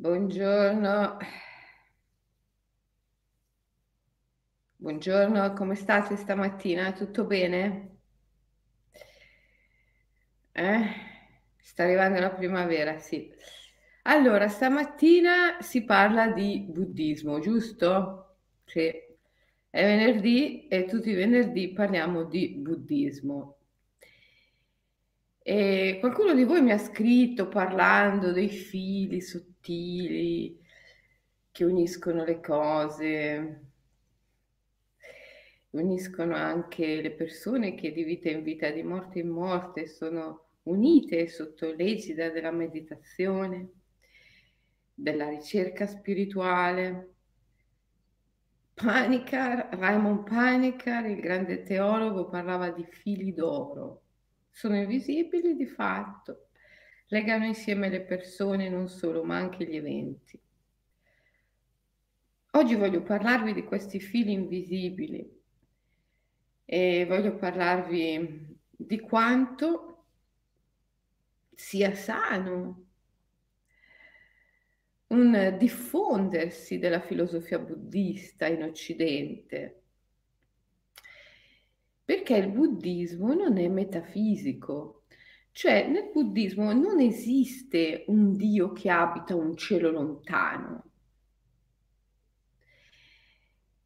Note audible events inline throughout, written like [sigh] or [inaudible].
Buongiorno. Buongiorno, come state stamattina? Tutto bene? Eh? Sta arrivando la primavera, sì. Allora, stamattina si parla di buddismo, giusto? Sì. È venerdì e tutti i venerdì parliamo di buddismo. E qualcuno di voi mi ha scritto parlando dei fili sottili che uniscono le cose, uniscono anche le persone che di vita in vita, di morte in morte sono unite sotto l'egida della meditazione, della ricerca spirituale. Panicar, Raymond Panicar, il grande teologo, parlava di fili d'oro. Sono invisibili di fatto, legano insieme le persone non solo, ma anche gli eventi. Oggi voglio parlarvi di questi fili invisibili e voglio parlarvi di quanto sia sano un diffondersi della filosofia buddista in Occidente, perché il buddismo non è metafisico, cioè nel buddismo non esiste un Dio che abita un cielo lontano.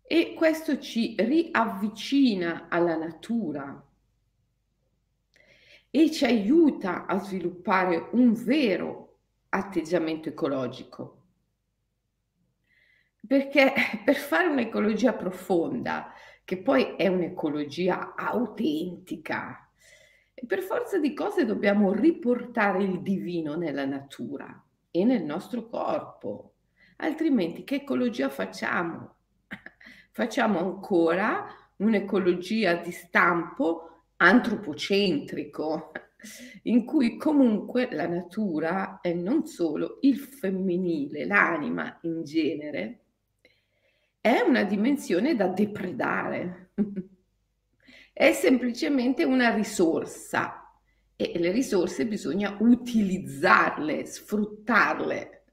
E questo ci riavvicina alla natura e ci aiuta a sviluppare un vero atteggiamento ecologico. Perché [laughs] per fare un'ecologia profonda, che poi è un'ecologia autentica, per forza di cose dobbiamo riportare il divino nella natura e nel nostro corpo. Altrimenti che ecologia facciamo? [laughs] facciamo ancora un'ecologia di stampo antropocentrico, [laughs] in cui comunque la natura è non solo il femminile, l'anima in genere, è una dimensione da depredare, [laughs] è semplicemente una risorsa e le risorse bisogna utilizzarle, sfruttarle.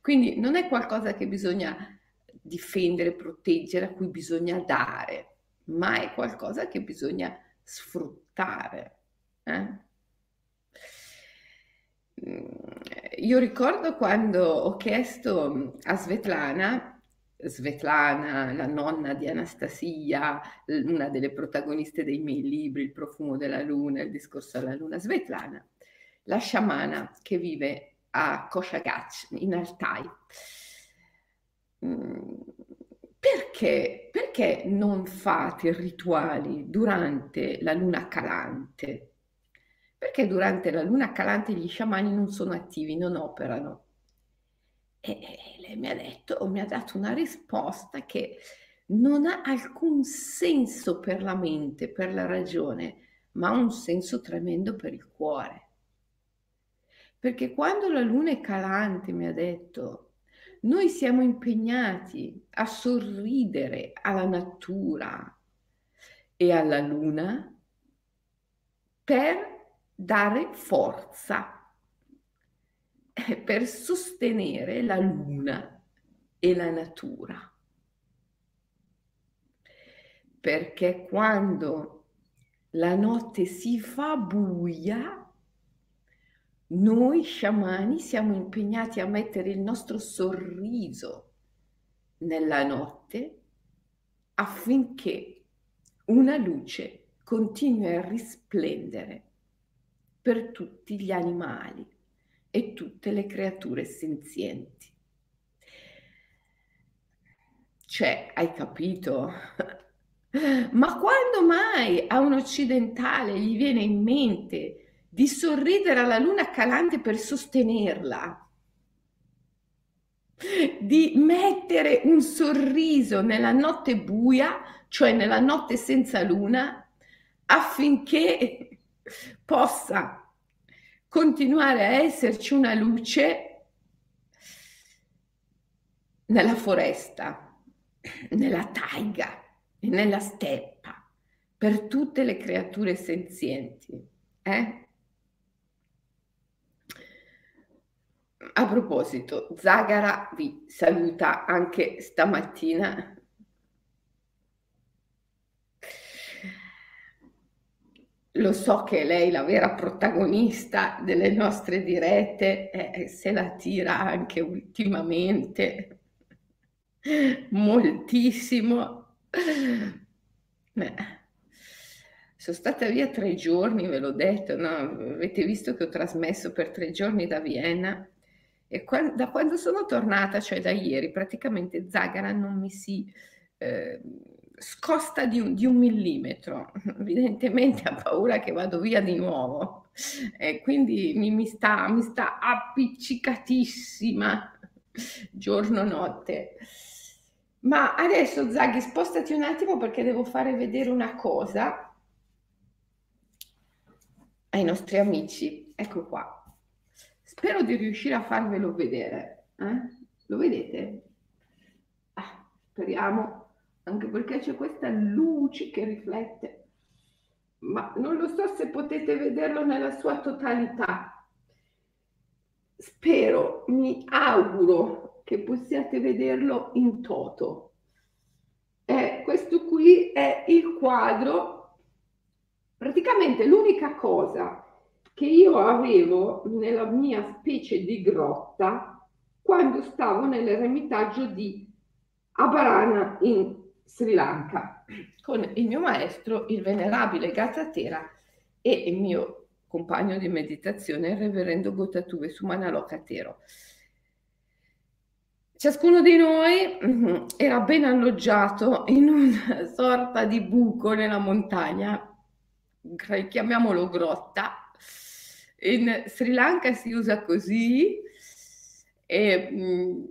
Quindi non è qualcosa che bisogna difendere, proteggere, a cui bisogna dare, ma è qualcosa che bisogna sfruttare. Eh? Mm, io ricordo quando ho chiesto a Svetlana, Svetlana, la nonna di Anastasia, una delle protagoniste dei miei libri, Il profumo della luna, il discorso alla luna, Svetlana, la sciamana che vive a Koshagach in Altai Mm, perché, perché non fate rituali durante la luna calante? Perché durante la luna calante gli sciamani non sono attivi, non operano. E lei mi ha detto, mi ha dato una risposta che non ha alcun senso per la mente, per la ragione, ma ha un senso tremendo per il cuore. Perché quando la luna è calante, mi ha detto, noi siamo impegnati a sorridere alla natura e alla luna per dare forza, per sostenere la luna e la natura. Perché quando la notte si fa buia, noi sciamani siamo impegnati a mettere il nostro sorriso nella notte affinché una luce continui a risplendere per tutti gli animali e tutte le creature senzienti. Cioè, hai capito? [laughs] Ma quando mai a un occidentale gli viene in mente di sorridere alla luna calante per sostenerla, di mettere un sorriso nella notte buia, cioè nella notte senza luna, affinché possa continuare a esserci una luce nella foresta, nella taiga e nella steppa, per tutte le creature senzienti. Eh? a proposito, Zagara vi saluta anche stamattina. Lo so che lei la vera protagonista delle nostre dirette, eh, se la tira anche ultimamente moltissimo. Eh. Sono stata via tre giorni, ve l'ho detto, no? avete visto che ho trasmesso per tre giorni da Vienna e quando, da quando sono tornata, cioè da ieri, praticamente Zagara non mi si eh, scosta di un, di un, millimetro. [laughs] Evidentemente ha paura che vado via di nuovo e quindi mi, mi, sta, mi sta appiccicatissima giorno-notte. Ma adesso Zaghi, spostati un attimo perché devo fare vedere una cosa ai nostri amici. Ecco qua. Spero di riuscire a farvelo vedere. Eh? Lo vedete? Ah, speriamo, anche perché c'è questa luce che riflette. Ma non lo so se potete vederlo nella sua totalità. Spero, mi auguro che possiate vederlo in toto. Eh, questo qui è il quadro, praticamente l'unica cosa che io avevo nella mia specie di grotta quando stavo nell'eremitaggio di Abarana in Sri Lanka con il mio maestro, il venerabile Gatatera e il mio compagno di meditazione, il reverendo Gotatuve Sumanalokatero. Ciascuno di noi mm, era ben alloggiato in una [laughs] sorta di buco nella montagna, chiamiamolo grotta, in Sri Lanka si usa così e mh, mm,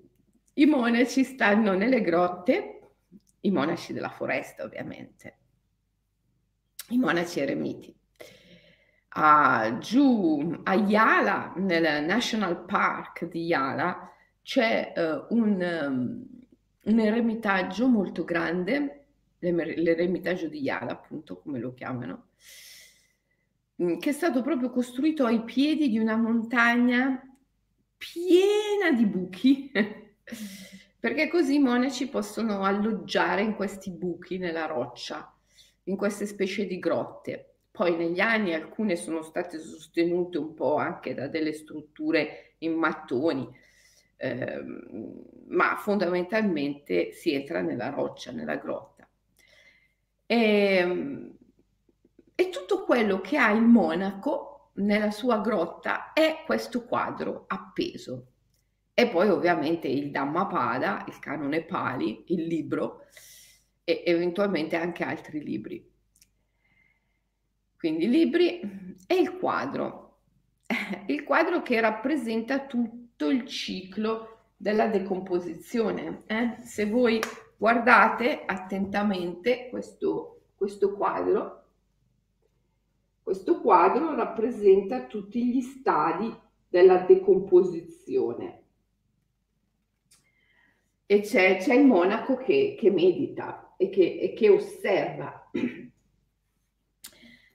i monaci stanno nelle grotte, i monaci della foresta ovviamente, i monaci eremiti. Ah, giù a Yala, nel National Park di Yala, c'è uh, un, um, un eremitaggio molto grande, l'eremitaggio di Yala appunto come lo chiamano, Mhmm, che è stato proprio costruito ai piedi di una montagna piena di buchi, [laughs] perché così i monaci possono alloggiare in questi buchi nella roccia, in queste specie di grotte. Poi negli anni alcune sono state sostenute un po' anche da delle strutture in mattoni, ehm, ma fondamentalmente si entra nella roccia, nella grotta. E, ehm, e tutto quello che ha il monaco nella sua grotta è questo quadro appeso. E poi ovviamente il Dhammapada, il canone Pali, il libro e eventualmente anche altri libri. Quindi libri e il quadro. [laughs] Il quadro che rappresenta tutto il ciclo della decomposizione. Eh? Se voi guardate attentamente questo, questo quadro, questo quadro rappresenta tutti gli stadi della decomposizione. E c'è, c'è il monaco che, che medita e che, e che osserva,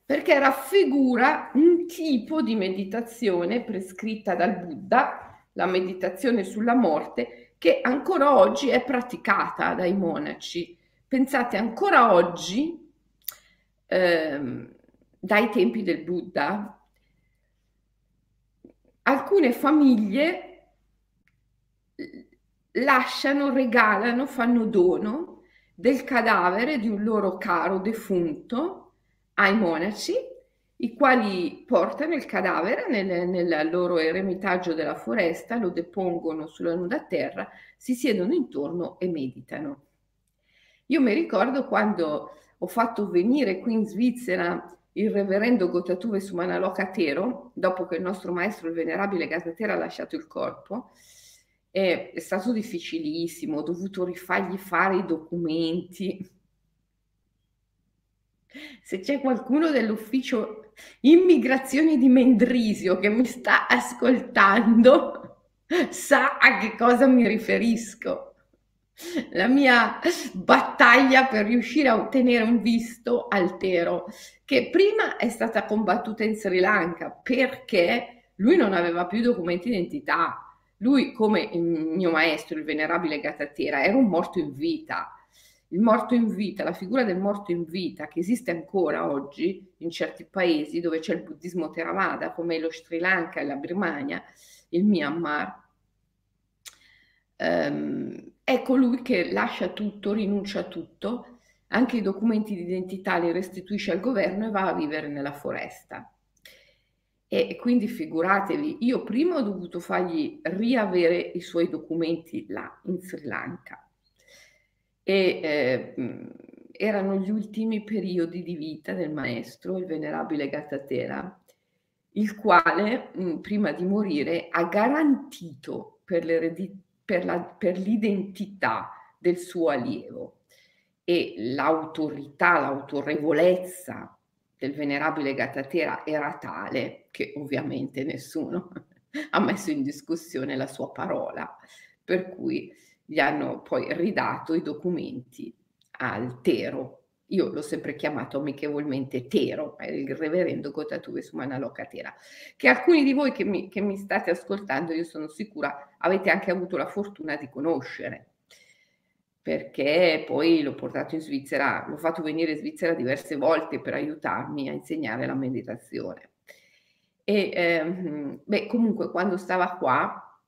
perché raffigura un tipo di meditazione prescritta dal Buddha, la meditazione sulla morte, che ancora oggi è praticata dai monaci. Pensate, ancora oggi ehm, dai tempi del Buddha, alcune famiglie lasciano, regalano, fanno dono del cadavere di un loro caro defunto ai monaci, i quali portano il cadavere nel, nel loro eremitaggio della foresta, lo depongono sulla nuda terra, si siedono intorno e meditano. Io mi ricordo quando ho fatto venire qui in Svizzera il reverendo Gotatuve Sumanaloka Tero, dopo che il nostro maestro, il venerabile Gatatera, ha lasciato il corpo, è, è stato difficilissimo, ho dovuto rifargli fare i documenti. Se c'è qualcuno dell'ufficio immigrazioni di Mendrisio che mi sta ascoltando, sa a che cosa mi riferisco la mia battaglia per riuscire a ottenere un visto altero, che prima è stata combattuta in Sri Lanka perché lui non aveva più documenti d'identità lui, come il mio maestro, il venerabile Gatatera, era un morto in vita. Il morto in vita, la figura del morto in vita che esiste ancora oggi in certi paesi dove c'è il buddismo Theravada, come lo Sri Lanka la Birmania, il Myanmar, ehm, è colui che lascia tutto, rinuncia a tutto, anche i documenti di identità li restituisce al governo e va a vivere nella foresta. E quindi figuratevi, io prima ho dovuto fargli riavere i suoi documenti là in Sri Lanka. E eh, erano gli ultimi periodi di vita del maestro, il venerabile Gattatera, il quale mh, prima di morire ha garantito per, per, la, per l'identità del suo allievo. E l'autorità, l'autorevolezza del venerabile Gattatera era tale che ovviamente nessuno [laughs] ha messo in discussione la sua parola, per cui gli hanno poi ridato i documenti al Tero. Io l'ho sempre chiamato amichevolmente Tero, il reverendo Gotatuve Sumanaloka Tera, che alcuni di voi che mi, che mi state ascoltando, io sono sicura, avete anche avuto la fortuna di conoscere perché poi l'ho portato in Svizzera, l'ho fatto venire in Svizzera diverse volte per aiutarmi a insegnare la meditazione. E ehm, beh, comunque quando stava qua,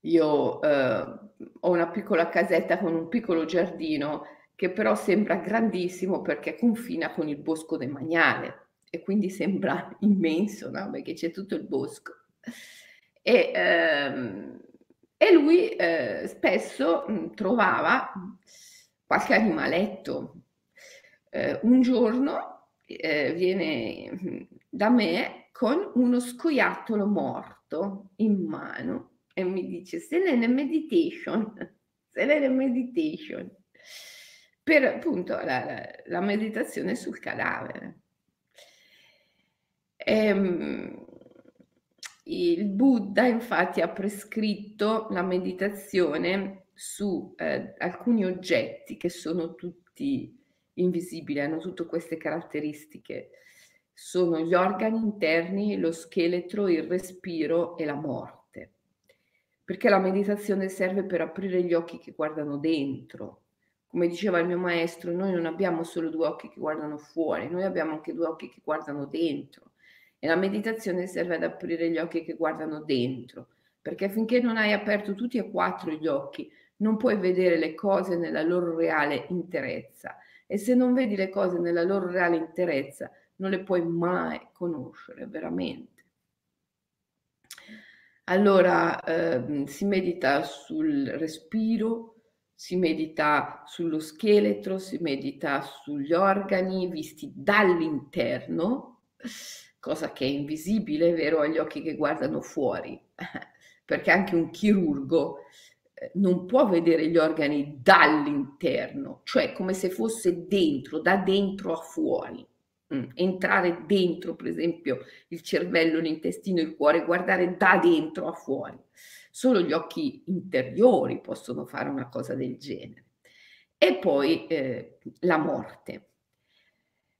io eh, ho una piccola casetta con un piccolo giardino che però sembra grandissimo perché confina con il bosco demaniale e quindi sembra [laughs] immenso, no? perché c'è tutto il bosco. E, ehm, e lui eh, spesso mh, trovava qualche animaletto. Eh, un giorno eh, viene da me con uno scoiattolo morto in mano e mi dice se nel meditation, [laughs] se nel meditation, per appunto la, la, meditazione sul cadavere. Ehm, il Buddha infatti ha prescritto la meditazione su eh, alcuni oggetti che sono tutti invisibili, hanno tutte queste caratteristiche. Sono gli organi interni, lo scheletro, il respiro e la morte. Perché la meditazione serve per aprire gli occhi che guardano dentro. Come diceva il mio maestro, noi non abbiamo solo due occhi che guardano fuori, noi abbiamo anche due occhi che guardano dentro e la meditazione serve ad aprire gli occhi che guardano dentro, perché finché non hai aperto tutti e quattro gli occhi, non puoi vedere le cose nella loro reale interezza. E se non vedi le cose nella loro reale interezza, non le puoi mai conoscere veramente. Allora eh, si medita sul respiro, si medita sullo scheletro, si medita sugli organi visti dall'interno cosa che è invisibile, vero, agli occhi che guardano fuori, [laughs] perché anche un chirurgo eh, non può vedere gli organi dall'interno, cioè come se fosse dentro, da dentro a fuori. Mm. Entrare dentro, per esempio, il cervello, l'intestino, il cuore, guardare da dentro a fuori. Solo gli occhi interiori possono fare una cosa del genere. E poi eh, la morte.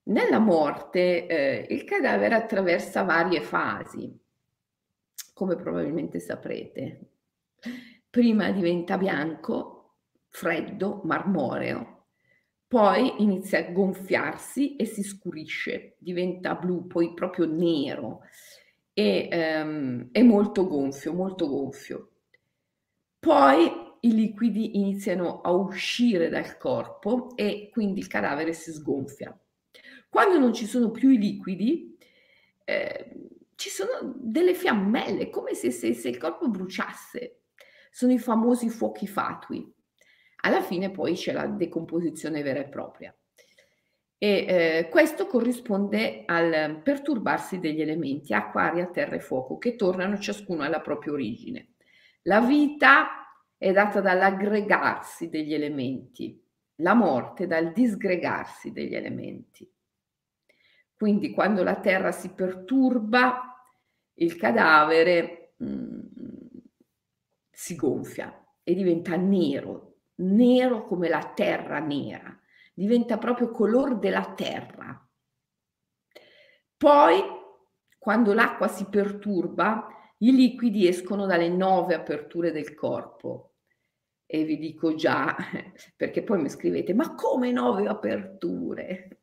Nella morte eh, il cadavere attraversa varie fasi, come probabilmente saprete. Prima diventa bianco, freddo, marmoreo, poi inizia a gonfiarsi e si scurisce, diventa blu, poi proprio nero e ehm, è molto gonfio, molto gonfio. Poi i liquidi iniziano a uscire dal corpo e quindi il cadavere si sgonfia quando non ci sono più i liquidi, eh, ci sono delle fiammelle, come se, se, se il corpo bruciasse. Sono i famosi fuochi fatui. Alla fine poi c'è la decomposizione vera e propria. E eh, questo corrisponde al perturbarsi degli elementi acqua, aria, terra e fuoco che tornano ciascuno alla propria origine. La vita è data dall'aggregarsi degli elementi, la morte dal disgregarsi degli elementi. Quindi quando la terra si perturba, il cadavere mh, mm, si gonfia e diventa nero, nero come la terra nera, diventa proprio color della terra. Poi, quando l'acqua si perturba, i liquidi escono dalle nove aperture del corpo. E vi dico già, [laughs] perché poi mi scrivete, ma come nove aperture?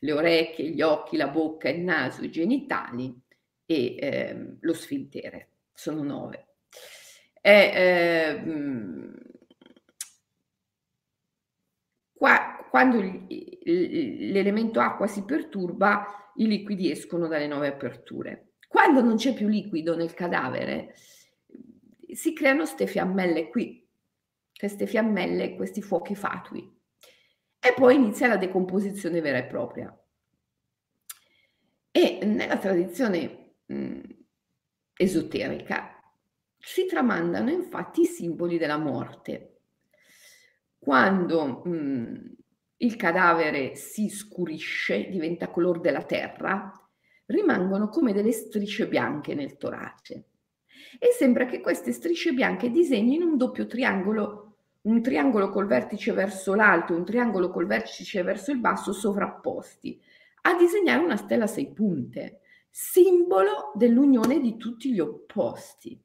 Le orecchie, gli occhi, la bocca, il naso, i genitali e eh, lo sfintere. Sono nove. E, eh, qua, quando l'elemento acqua si perturba, i liquidi escono dalle nove aperture. Quando non c'è più liquido nel cadavere, si creano queste fiammelle qui, queste fiammelle, questi fuochi fatui. E poi inizia la decomposizione vera e propria. E nella tradizione mh, esoterica si tramandano infatti i simboli della morte. Quando mh, il cadavere si scurisce, diventa color della terra, rimangono come delle strisce bianche nel torace. E sembra che queste strisce bianche disegnino un doppio triangolo, un triangolo col vertice verso l'alto e un triangolo col vertice verso il basso sovrapposti, a disegnare una stella a sei punte, simbolo dell'unione di tutti gli opposti.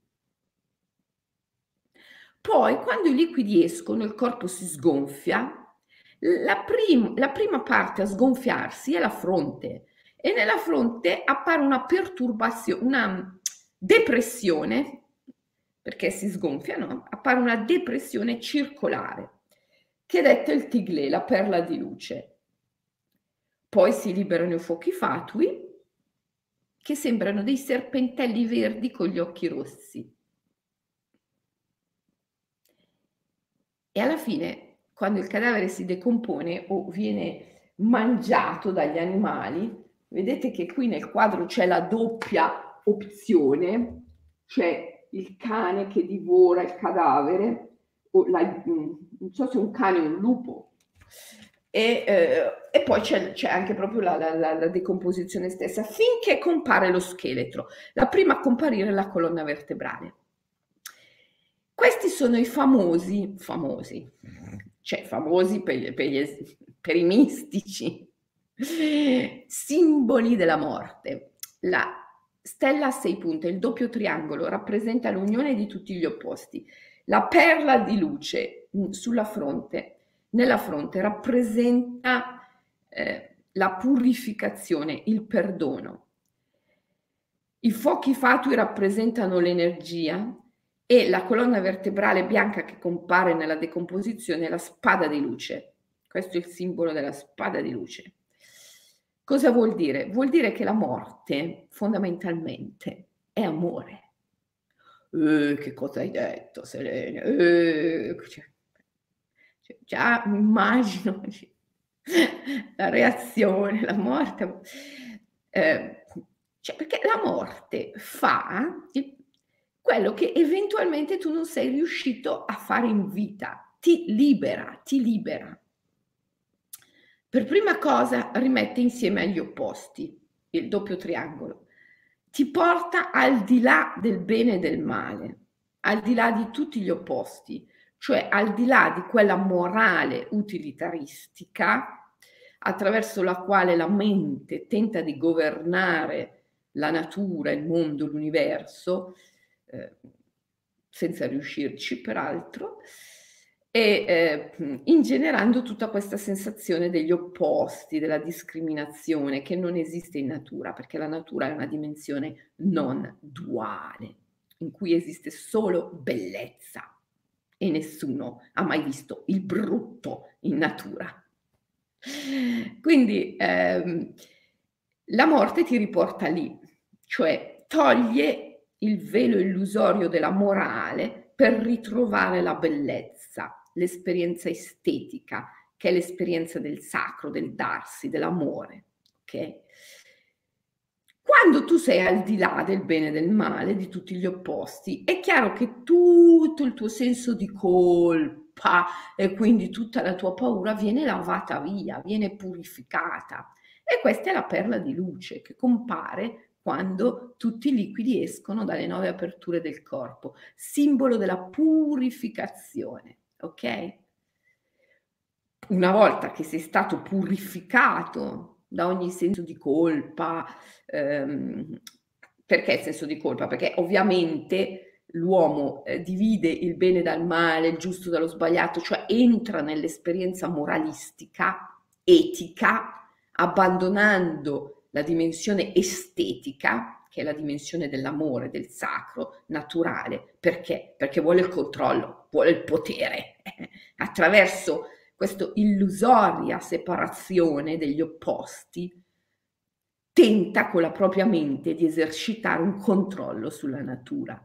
Poi, quando i liquidi escono, il corpo si sgonfia, la, prim- la prima parte a sgonfiarsi è la fronte, e nella fronte appare una perturbazione, una depressione, perché si gonfiano, appare una depressione circolare, che è detta il tiglè, la perla di luce. Poi si liberano i fuochi fatui, che sembrano dei serpentelli verdi con gli occhi rossi. E alla fine, quando il cadavere si decompone o viene mangiato dagli animali, Vedete che qui nel quadro c'è la doppia opzione, cioè il cane che divora il cadavere, o la, mm, non so se un cane o un lupo, e, eh, e poi c'è, c'è, anche proprio la, la, la, decomposizione stessa, finché compare lo scheletro. La prima a comparire è la colonna vertebrale. Questi sono i famosi, famosi, cioè famosi per, per, gli, per i mistici, Simboli della morte. La stella a sei punte, il doppio triangolo, rappresenta l'unione di tutti gli opposti. La perla di luce mm, sulla fronte, nella fronte, rappresenta eh, la purificazione, il perdono. I fuochi fatui rappresentano l'energia e la colonna vertebrale bianca che compare nella decomposizione è la spada di luce. Questo è il simbolo della spada di luce. Cosa vuol dire? Vuol dire che la morte fondamentalmente è amore. Eh, che cosa hai detto, Selene? Eh, cioè, cioè, già immagino [laughs] la reazione, la morte. Eh, cioè, perché la morte fa quello che eventualmente tu non sei riuscito a fare in vita, ti libera, ti libera. Per prima cosa rimette insieme agli opposti, il doppio triangolo. Ti porta al di là del bene e del male, al di là di tutti gli opposti, cioè al di là di quella morale utilitaristica attraverso la quale la mente tenta di governare la natura, il mondo, l'universo, eh, senza riuscirci peraltro, e eh, ingenerando tutta questa sensazione degli opposti, della discriminazione che non esiste in natura, perché la natura è una dimensione non duale, in cui esiste solo bellezza e nessuno ha mai visto il brutto in natura. Quindi ehm, la morte ti riporta lì, cioè toglie il velo illusorio della morale per ritrovare la bellezza l'esperienza estetica, che è l'esperienza del sacro, del darsi, dell'amore. Ok? Quando tu sei al di là del bene e del male, di tutti gli opposti, è chiaro che tutto il tuo senso di colpa e quindi tutta la tua paura viene lavata via, viene purificata. E questa è la perla di luce che compare quando tutti i liquidi escono dalle nove aperture del corpo, simbolo della purificazione ok? Una volta che sei stato purificato da ogni senso di colpa, ehm, perché il senso di colpa? Perché ovviamente l'uomo eh, divide il bene dal male, il giusto dallo sbagliato, cioè entra nell'esperienza moralistica, etica, abbandonando la dimensione estetica, che è la dimensione dell'amore, del sacro, naturale. Perché? Perché vuole il controllo, vuole il potere. [laughs] Attraverso questa illusoria separazione degli opposti, tenta con la propria mente di esercitare un controllo sulla natura.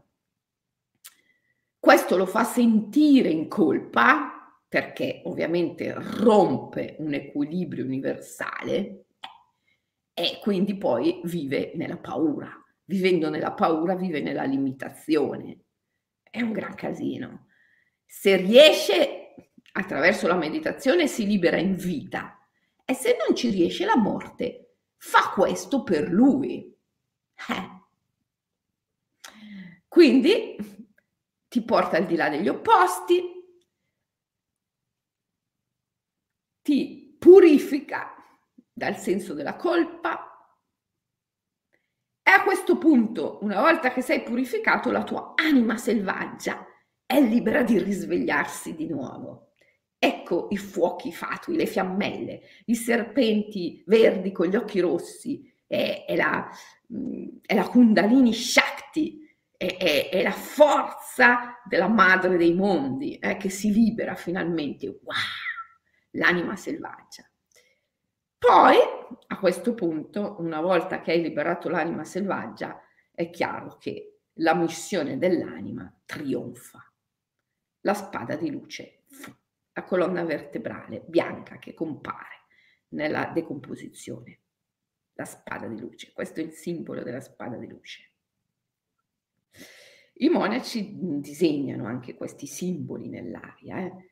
Questo lo fa sentire in colpa perché ovviamente rompe un equilibrio universale e quindi poi vive nella paura. Vivendo nella paura vive nella limitazione. È un gran casino. Se riesce attraverso la meditazione si libera in vita e se non ci riesce la morte fa questo per lui. Eh. Quindi ti porta al di là degli opposti, ti purifica dal senso della colpa e a questo punto, una volta che sei purificato, la tua anima selvaggia è libera di risvegliarsi di nuovo. Ecco i fuochi fatui, le fiammelle, i serpenti verdi con gli occhi rossi, è, è, la, mm, è la Kundalini Shakti, è, è, la forza della madre dei mondi eh, che si libera finalmente. Wow! L'anima selvaggia. Poi, a questo punto, una volta che hai liberato l'anima selvaggia, è chiaro che la missione dell'anima trionfa. La spada di luce la colonna vertebrale bianca che compare nella decomposizione, la spada di luce. Questo è il simbolo della spada di luce. I monaci disegnano anche questi simboli nell'aria, eh?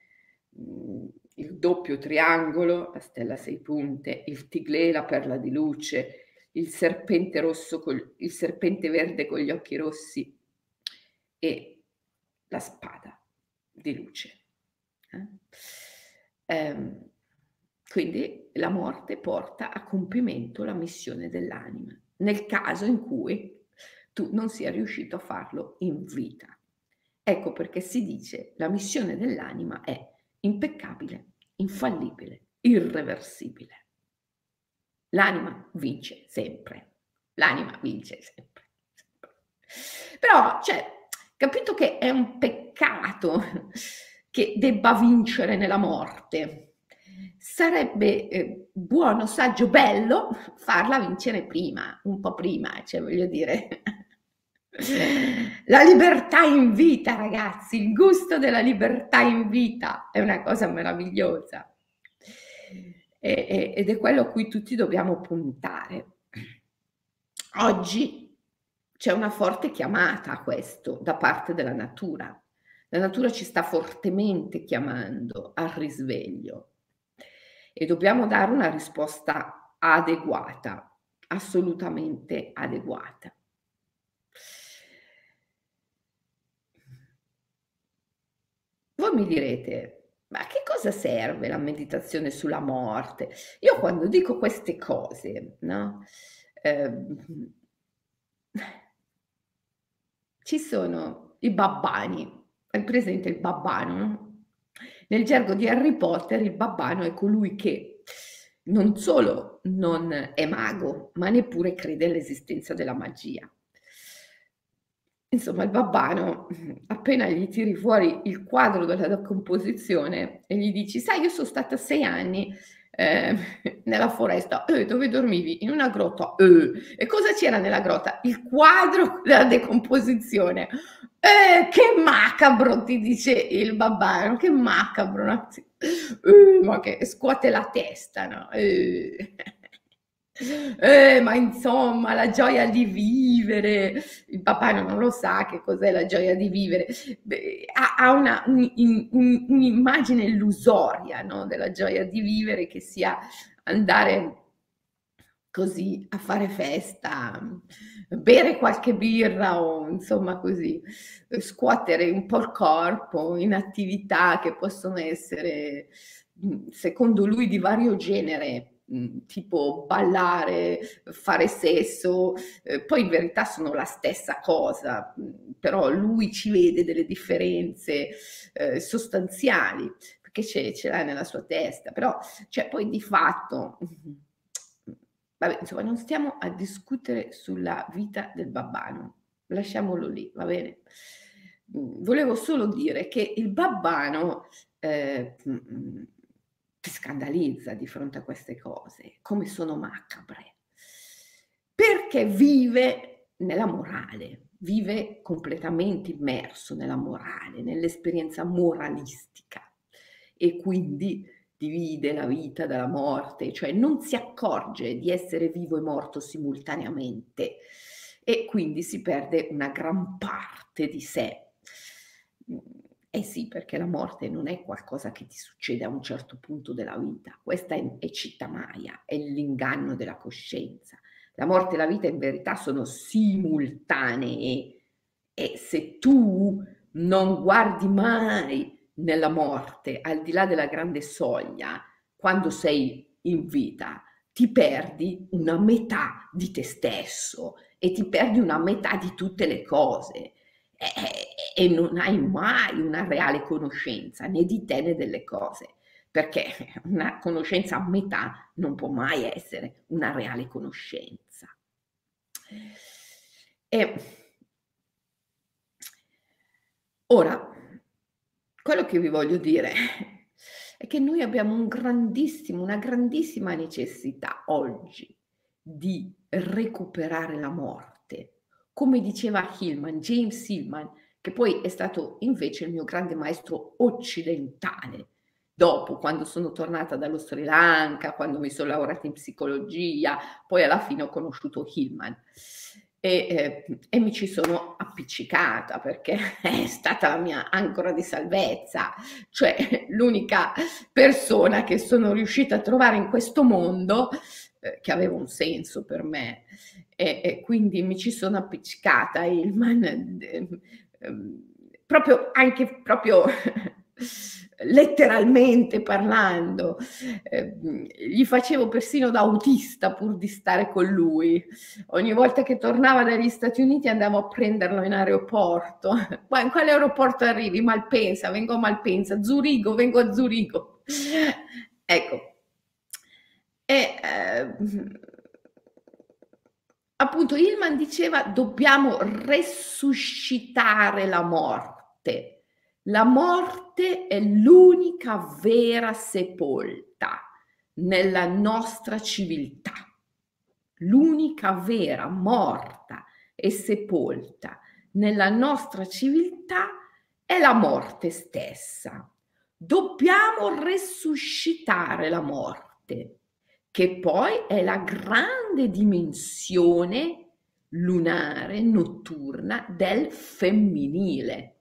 Il doppio triangolo, la stella sei punte, il tiglè, la perla di luce, il serpente rosso, col, il serpente verde con gli occhi rossi e la spada di luce. Eh? Ehm, quindi la morte porta a compimento la missione dell'anima, nel caso in cui tu non sia riuscito a farlo in vita. Ecco perché si dice la missione dell'anima è impeccabile, infallibile, irreversibile. L'anima vince sempre, l'anima vince sempre. Però, cioè, capito che è un peccato [laughs] che debba vincere nella morte. Sarebbe eh, buono, saggio, bello farla vincere prima, un po' prima, cioè voglio dire. La libertà in vita, ragazzi, il gusto della libertà in vita è una cosa meravigliosa ed è quello a cui tutti dobbiamo puntare. Oggi c'è una forte chiamata a questo da parte della natura. La natura ci sta fortemente chiamando al risveglio e dobbiamo dare una risposta adeguata, assolutamente adeguata. Voi mi direte, ma che cosa serve la meditazione sulla morte? Io quando dico queste cose, no? Eh, ci sono i babbani hai presente il babbano? No? Nel gergo di Harry Potter il babbano è colui che non solo non è mago, ma neppure crede all'esistenza della magia. Insomma, il babbano, appena gli tiri fuori il quadro della composizione e gli dici, sai, io sono stata sei anni eh, [laughs] nella foresta, eh, dove dormivi? In una grotta. Eh. E cosa c'era nella grotta? Il quadro della decomposizione. Eh, che macabro, ti dice il babbano, che macabro, eh, ma che scuote la testa, no? Eh. ma insomma, la gioia di vivere, il babbano non lo sa che cos'è la gioia di vivere, Beh, ha, una, un, un, un'immagine illusoria no? della gioia di vivere che sia andare così a fare festa, bere qualche birra o insomma così, scuotere un po' il corpo in attività che possono essere, secondo lui, di vario genere, tipo ballare, fare sesso, eh, poi in verità sono la stessa cosa, però lui ci vede delle differenze eh, sostanziali, perché ce, ce l'ha nella sua testa, però cioè, poi di fatto, vabbè, insomma, non stiamo a discutere sulla vita del babbano, lasciamolo lì, va bene? Volevo solo dire che il babbano eh, ti scandalizza di fronte a queste cose, come sono macabre, perché vive nella morale, vive completamente immerso nella morale, nell'esperienza moralistica e quindi divide la vita dalla morte, cioè non si accorge di essere vivo e morto simultaneamente e quindi si perde una gran parte di sé. Eh sì, perché la morte non è qualcosa che ti succede a un certo punto della vita, questa è, è cittamaia, è l'inganno della coscienza. La morte e la vita in verità sono simultanee. E se tu non guardi mai nella morte, al di là della grande soglia, quando sei in vita, ti perdi una metà di te stesso e ti perdi una metà di tutte le cose. E, e non hai mai una reale conoscenza né di te né delle cose, perché una conoscenza a metà non può mai essere una reale conoscenza. E ora, quello che vi voglio dire è che noi abbiamo un grandissimo, una grandissima necessità oggi di recuperare la morte come diceva Hillman, James Hillman, che poi è stato invece il mio grande maestro occidentale. Dopo, quando sono tornata dallo Sri Lanka, quando mi sono laureata in psicologia, poi alla fine ho conosciuto Hillman. E, eh, e, mi ci sono appiccicata perché [laughs] è stata la mia ancora di salvezza, cioè l'unica persona che sono riuscita a trovare in questo mondo eh, che aveva un senso per me. E, e quindi mi ci sono appiccicata. Ilman eh, proprio anche proprio [laughs] letteralmente parlando eh, gli facevo persino da autista pur di stare con lui. Ogni volta che tornava dagli Stati Uniti andavo a prenderlo in aeroporto. [laughs] Ma in quale aeroporto arrivi? Malpensa, vengo a Malpensa Zurigo, vengo a Zurigo. [laughs] Ecco. E eh, appunto Hillman diceva dobbiamo resuscitare la morte. La morte è l'unica vera sepolta nella nostra civiltà. L'unica vera morta e sepolta nella nostra civiltà è la morte stessa. Dobbiamo resuscitare la morte che poi è la grande dimensione lunare, notturna del femminile.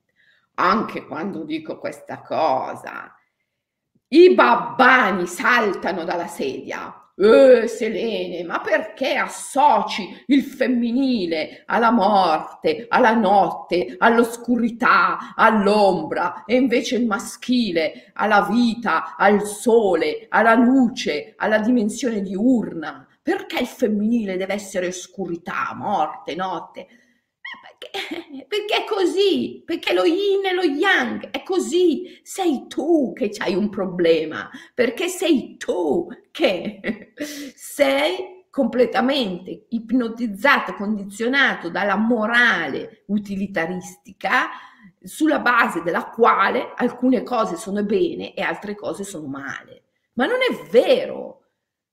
Anche quando dico questa cosa, i babbani saltano dalla sedia eh, Selene, ma perché associ il femminile alla morte, alla notte, all'oscurità, all'ombra e invece il maschile alla vita, al sole, alla luce, alla dimensione diurna? Perché il femminile deve essere oscurità, morte, notte? Perché, [laughs] perché, è così, perché lo yin e lo yang è così. Sei tu che hai un problema, perché sei tu che [laughs] sei completamente ipnotizzato, condizionato dalla morale utilitaristica sulla base della quale alcune cose sono bene e altre cose sono male. Ma non è vero.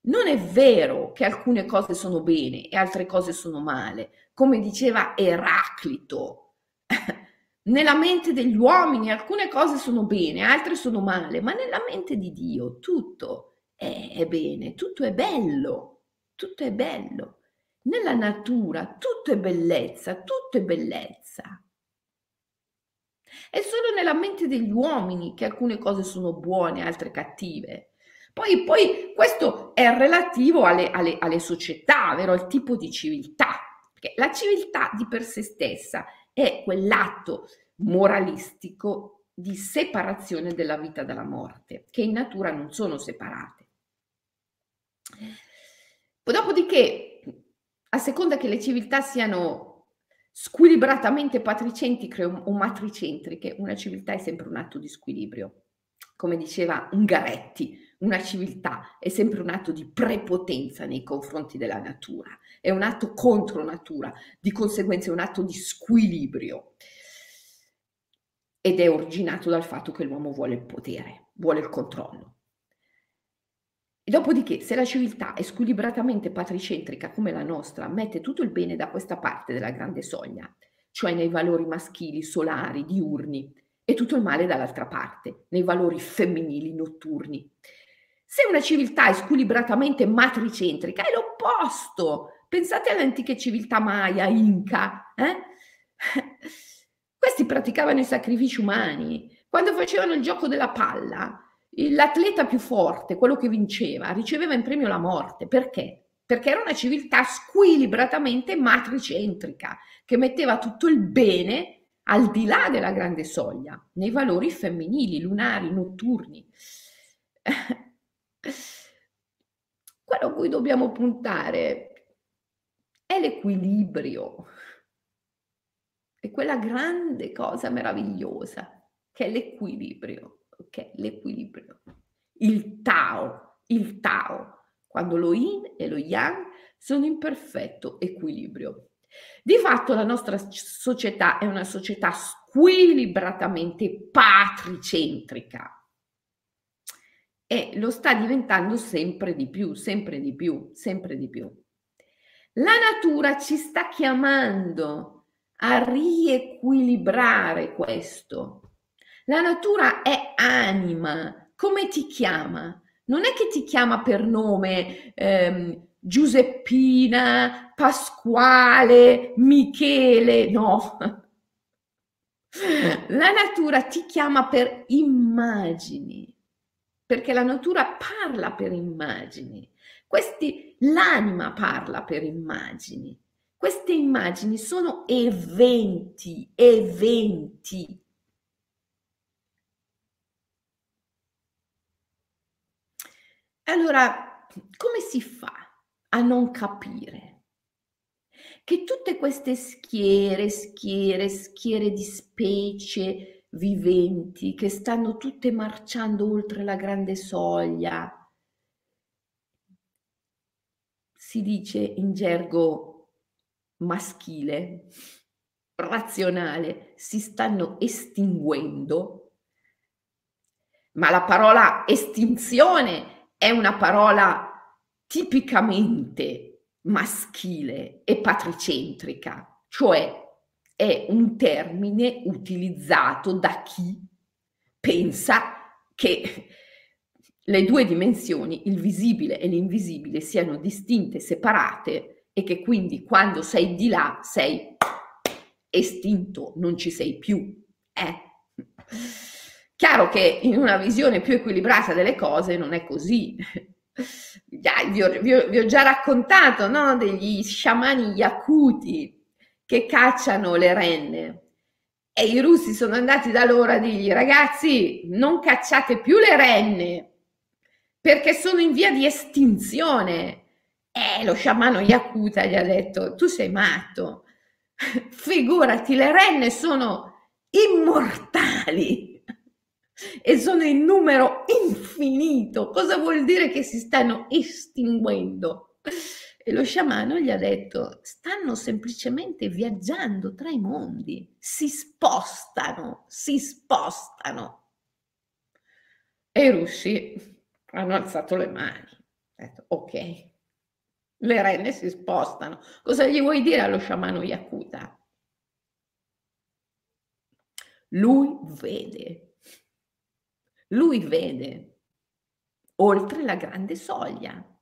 Non è vero che alcune cose sono bene e altre cose sono male come diceva Eraclito, [laughs] nella mente degli uomini alcune cose sono bene, altre sono male, ma nella mente di Dio tutto è, bene, tutto è bello, tutto è bello. Nella natura tutto è bellezza, tutto è bellezza. È solo nella mente degli uomini che alcune cose sono buone, altre cattive. Poi, poi questo è relativo alle, alle, alle società, vero? Al tipo di civiltà. Perché la civiltà di per sé stessa è quell'atto moralistico di separazione della vita dalla morte, che in natura non sono separate. Dopodiché, a seconda che le civiltà siano squilibratamente patricentriche o matricentriche, una civiltà è sempre un atto di squilibrio. Come diceva Ungaretti, una civiltà è sempre un atto di prepotenza nei confronti della natura, è un atto contro natura, di conseguenza è un atto di squilibrio ed è originato dal fatto che l'uomo vuole il potere, vuole il controllo. E dopodiché, se la civiltà è squilibratamente patricentrica come la nostra, mette tutto il bene da questa parte della grande soglia, cioè nei valori maschili, solari, diurni, e tutto il male dall'altra parte, nei valori femminili, notturni. Se una civiltà è squilibratamente matricentrica, è l'opposto. Pensate alle antiche civiltà Maya, Inca. Eh? [laughs] Questi praticavano i sacrifici umani. Quando facevano il gioco della palla, l'atleta più forte, quello che vinceva, riceveva in premio la morte. Perché? Perché era una civiltà squilibratamente matricentrica, che metteva tutto il bene al di là della grande soglia, nei valori femminili, lunari, notturni. [laughs] Quello a cui dobbiamo puntare è l'equilibrio, è quella grande cosa meravigliosa che è l'equilibrio, ok? L'equilibrio. Il Tao, il Tao, quando lo Yin e lo Yang sono in perfetto equilibrio. Di fatto la nostra società è una società squilibratamente patricentrica e lo sta diventando sempre di più, sempre di più, sempre di più. La natura ci sta chiamando a riequilibrare questo. La natura è anima. Come ti chiama? Non è che ti chiama per nome ehm, Giuseppina, Pasquale, Michele, no. [laughs] La natura ti chiama per immagini perché la natura parla per immagini. Questi, l'anima parla per immagini. Queste immagini sono eventi, eventi. Allora, come si fa a non capire che tutte queste schiere, schiere, schiere di specie, viventi che stanno tutte marciando oltre la grande soglia. Si dice in gergo maschile, razionale, si stanno estinguendo, ma la parola estinzione è una parola tipicamente maschile e patricentrica, cioè è un termine utilizzato da chi pensa che le due dimensioni, il visibile e l'invisibile, siano distinte, separate e che quindi quando sei di là sei estinto, non ci sei più. Eh. Chiaro che in una visione più equilibrata delle cose non è così. Vi ho, vi ho, vi ho già raccontato no? degli sciamani yakuti che cacciano le renne. E i russi sono andati da loro a dirgli ragazzi non cacciate più le renne perché sono in via di estinzione. E lo sciamano Yakuta gli ha detto tu sei matto, [laughs] figurati le renne sono immortali e sono in numero infinito. Cosa vuol dire che si stanno estinguendo? E lo sciamano gli ha detto, stanno semplicemente viaggiando tra i mondi, si spostano, si spostano. E i russi hanno alzato le mani, detto, ok, le renne si spostano. Cosa gli vuoi dire allo sciamano Yakuta? Lui vede, lui vede oltre la grande soglia.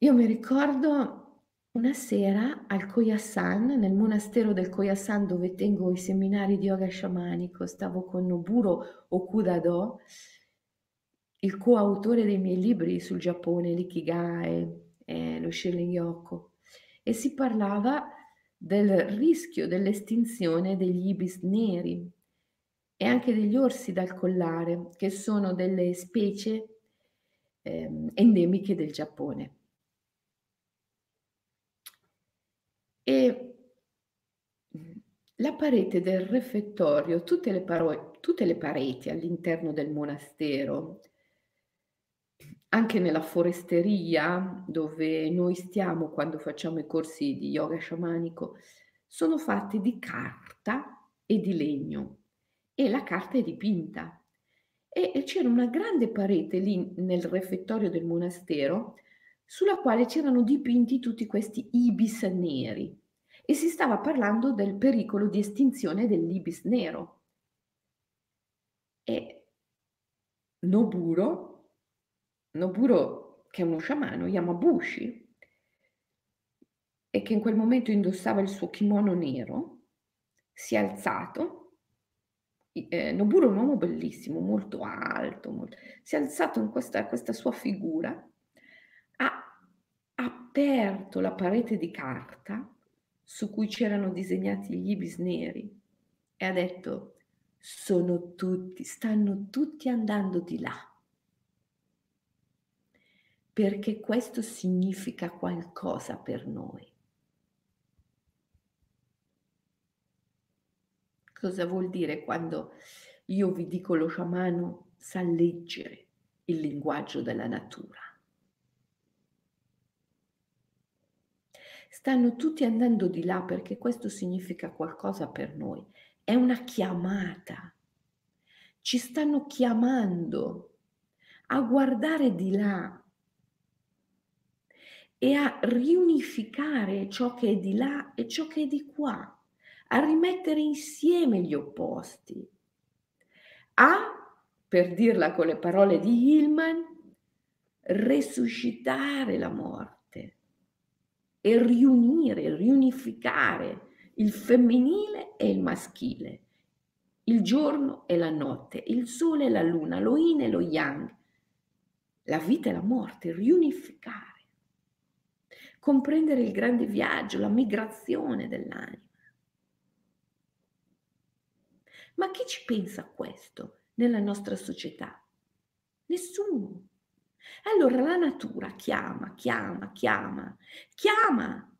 Io mi ricordo una sera al Koyasan, nel monastero del Koyasan dove tengo i seminari di yoga sciamanico, stavo con Noburo Okudado, il coautore dei miei libri sul Giappone, l'Ikigai e lo Sherling Yoko, e si parlava del rischio dell'estinzione degli ibis neri. e anche degli orsi dal collare, che sono delle specie eh, endemiche del Giappone. E la parete del refettorio, tutte le, paro- tutte le pareti all'interno del monastero, anche nella foresteria dove noi stiamo quando facciamo i corsi di yoga sciamanico, sono fatte di carta e di legno e la carta è dipinta. E c'era una grande parete lì nel refettorio del monastero sulla quale c'erano dipinti tutti questi ibis neri e si stava parlando del pericolo di estinzione dell'ibis nero. E Noburo, Noburo che è uno sciamano, Yamabushi, e che in quel momento indossava il suo kimono nero, si è alzato. Eh, Noburo è un uomo bellissimo, molto alto, molto, si è alzato in questa, questa sua figura, aperto la parete di carta su cui c'erano disegnati gli ibis neri e ha detto sono tutti, stanno tutti andando di là. Perché questo significa qualcosa per noi. Cosa vuol dire quando io vi dico lo sciamano sa leggere il linguaggio della natura? Stanno tutti andando di là perché questo significa qualcosa per noi. È una chiamata. Ci stanno chiamando a guardare di là e a riunificare ciò che è di là e ciò che è di qua, a rimettere insieme gli opposti, a, per dirla con le parole di Hillman, resuscitare la morte e riunire, riunificare il femminile e il maschile, il giorno e la notte, il sole e la luna, lo yin e lo yang, la vita e la morte, riunificare, comprendere il grande viaggio, la migrazione dell'anima. Ma chi ci pensa a questo nella nostra società? Nessuno. Allora la natura chiama, chiama, chiama, chiama,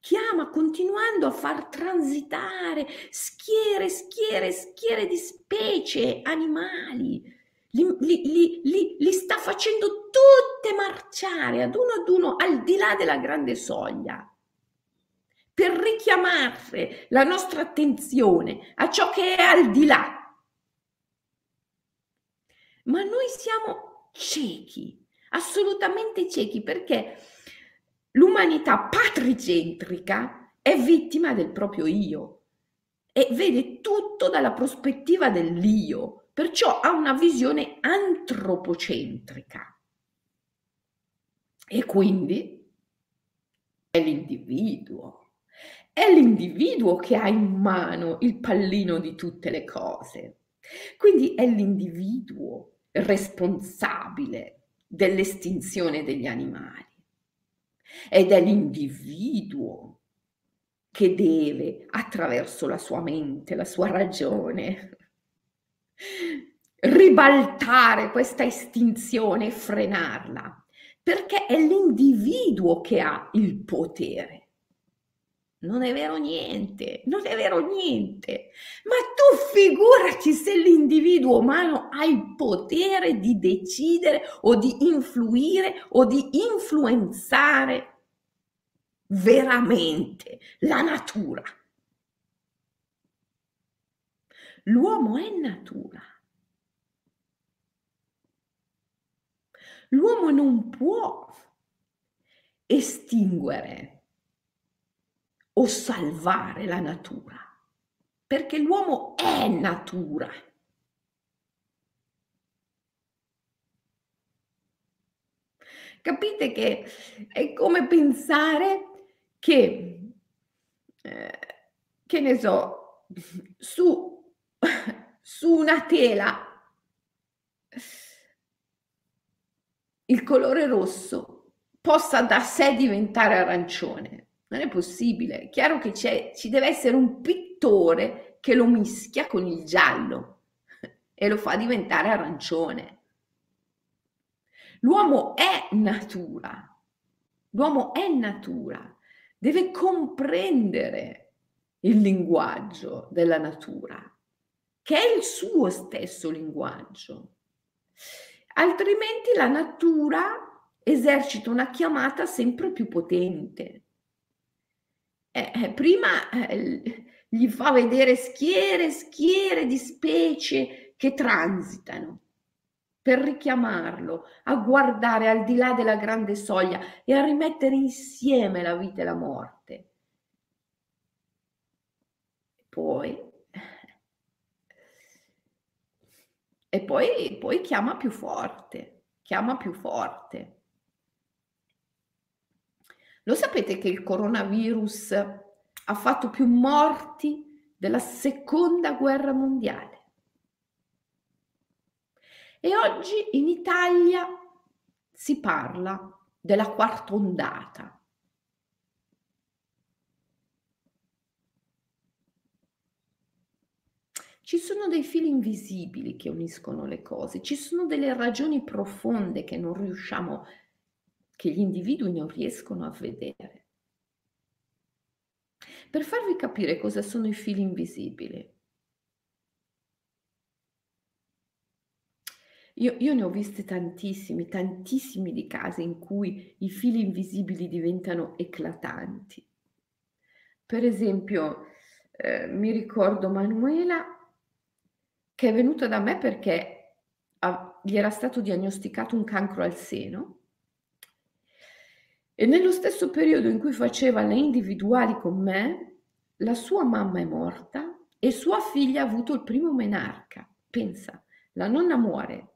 chiama continuando a far transitare schiere, schiere, schiere di specie animali. Li, li, li, li, sta facendo tutte marciare ad uno ad uno al di là della grande soglia per richiamare la nostra attenzione a ciò che è al di là. Ma noi siamo ciechi assolutamente ciechi perché l'umanità patricentrica è vittima del proprio io e vede tutto dalla prospettiva dell'io, perciò ha una visione antropocentrica. E quindi è l'individuo, è l'individuo che ha in mano il pallino di tutte le cose. Quindi è l'individuo responsabile dell'estinzione degli animali. Ed è l'individuo che deve, attraverso la sua mente, la sua ragione, ribaltare questa estinzione e frenarla, perché è l'individuo che ha il potere non è vero niente, non è vero niente. Ma tu figurati se l'individuo umano ha il potere di decidere o di influire o di influenzare veramente la natura. L'uomo è natura. L'uomo non può estinguere o salvare la natura, perché l'uomo è natura. Capite che è come pensare che, eh, che ne so, su, su una tela il colore rosso possa da sé diventare arancione. Non è possibile. È chiaro che ci deve essere un pittore che lo mischia con il giallo [laughs] e lo fa diventare arancione. L'uomo è natura, l'uomo è natura, deve comprendere il linguaggio della natura, che è il suo stesso linguaggio. Altrimenti la natura esercita una chiamata sempre più potente. Eh, eh, prima eh, gli fa vedere schiere e schiere di specie che transitano per richiamarlo a guardare al di là della grande soglia e a rimettere insieme la vita e la morte. Poi e poi, poi chiama più forte, chiama più forte. Lo sapete che il coronavirus ha fatto più morti della seconda guerra mondiale? E oggi in Italia si parla della quarta ondata. Ci sono dei fili invisibili che uniscono le cose, ci sono delle ragioni profonde che non riusciamo a che gli individui non riescono a vedere. Per farvi capire cosa sono i fili invisibili. Io, io, ne ho viste tantissimi, tantissimi di casi in cui i fili invisibili diventano eclatanti. Per esempio, eh, mi ricordo Manuela che è venuta da me perché a, gli era stato diagnosticato un cancro al seno e nello stesso periodo in cui faceva le individuali con me, la sua mamma è morta e sua figlia ha avuto il primo menarca. Pensa, la nonna muore,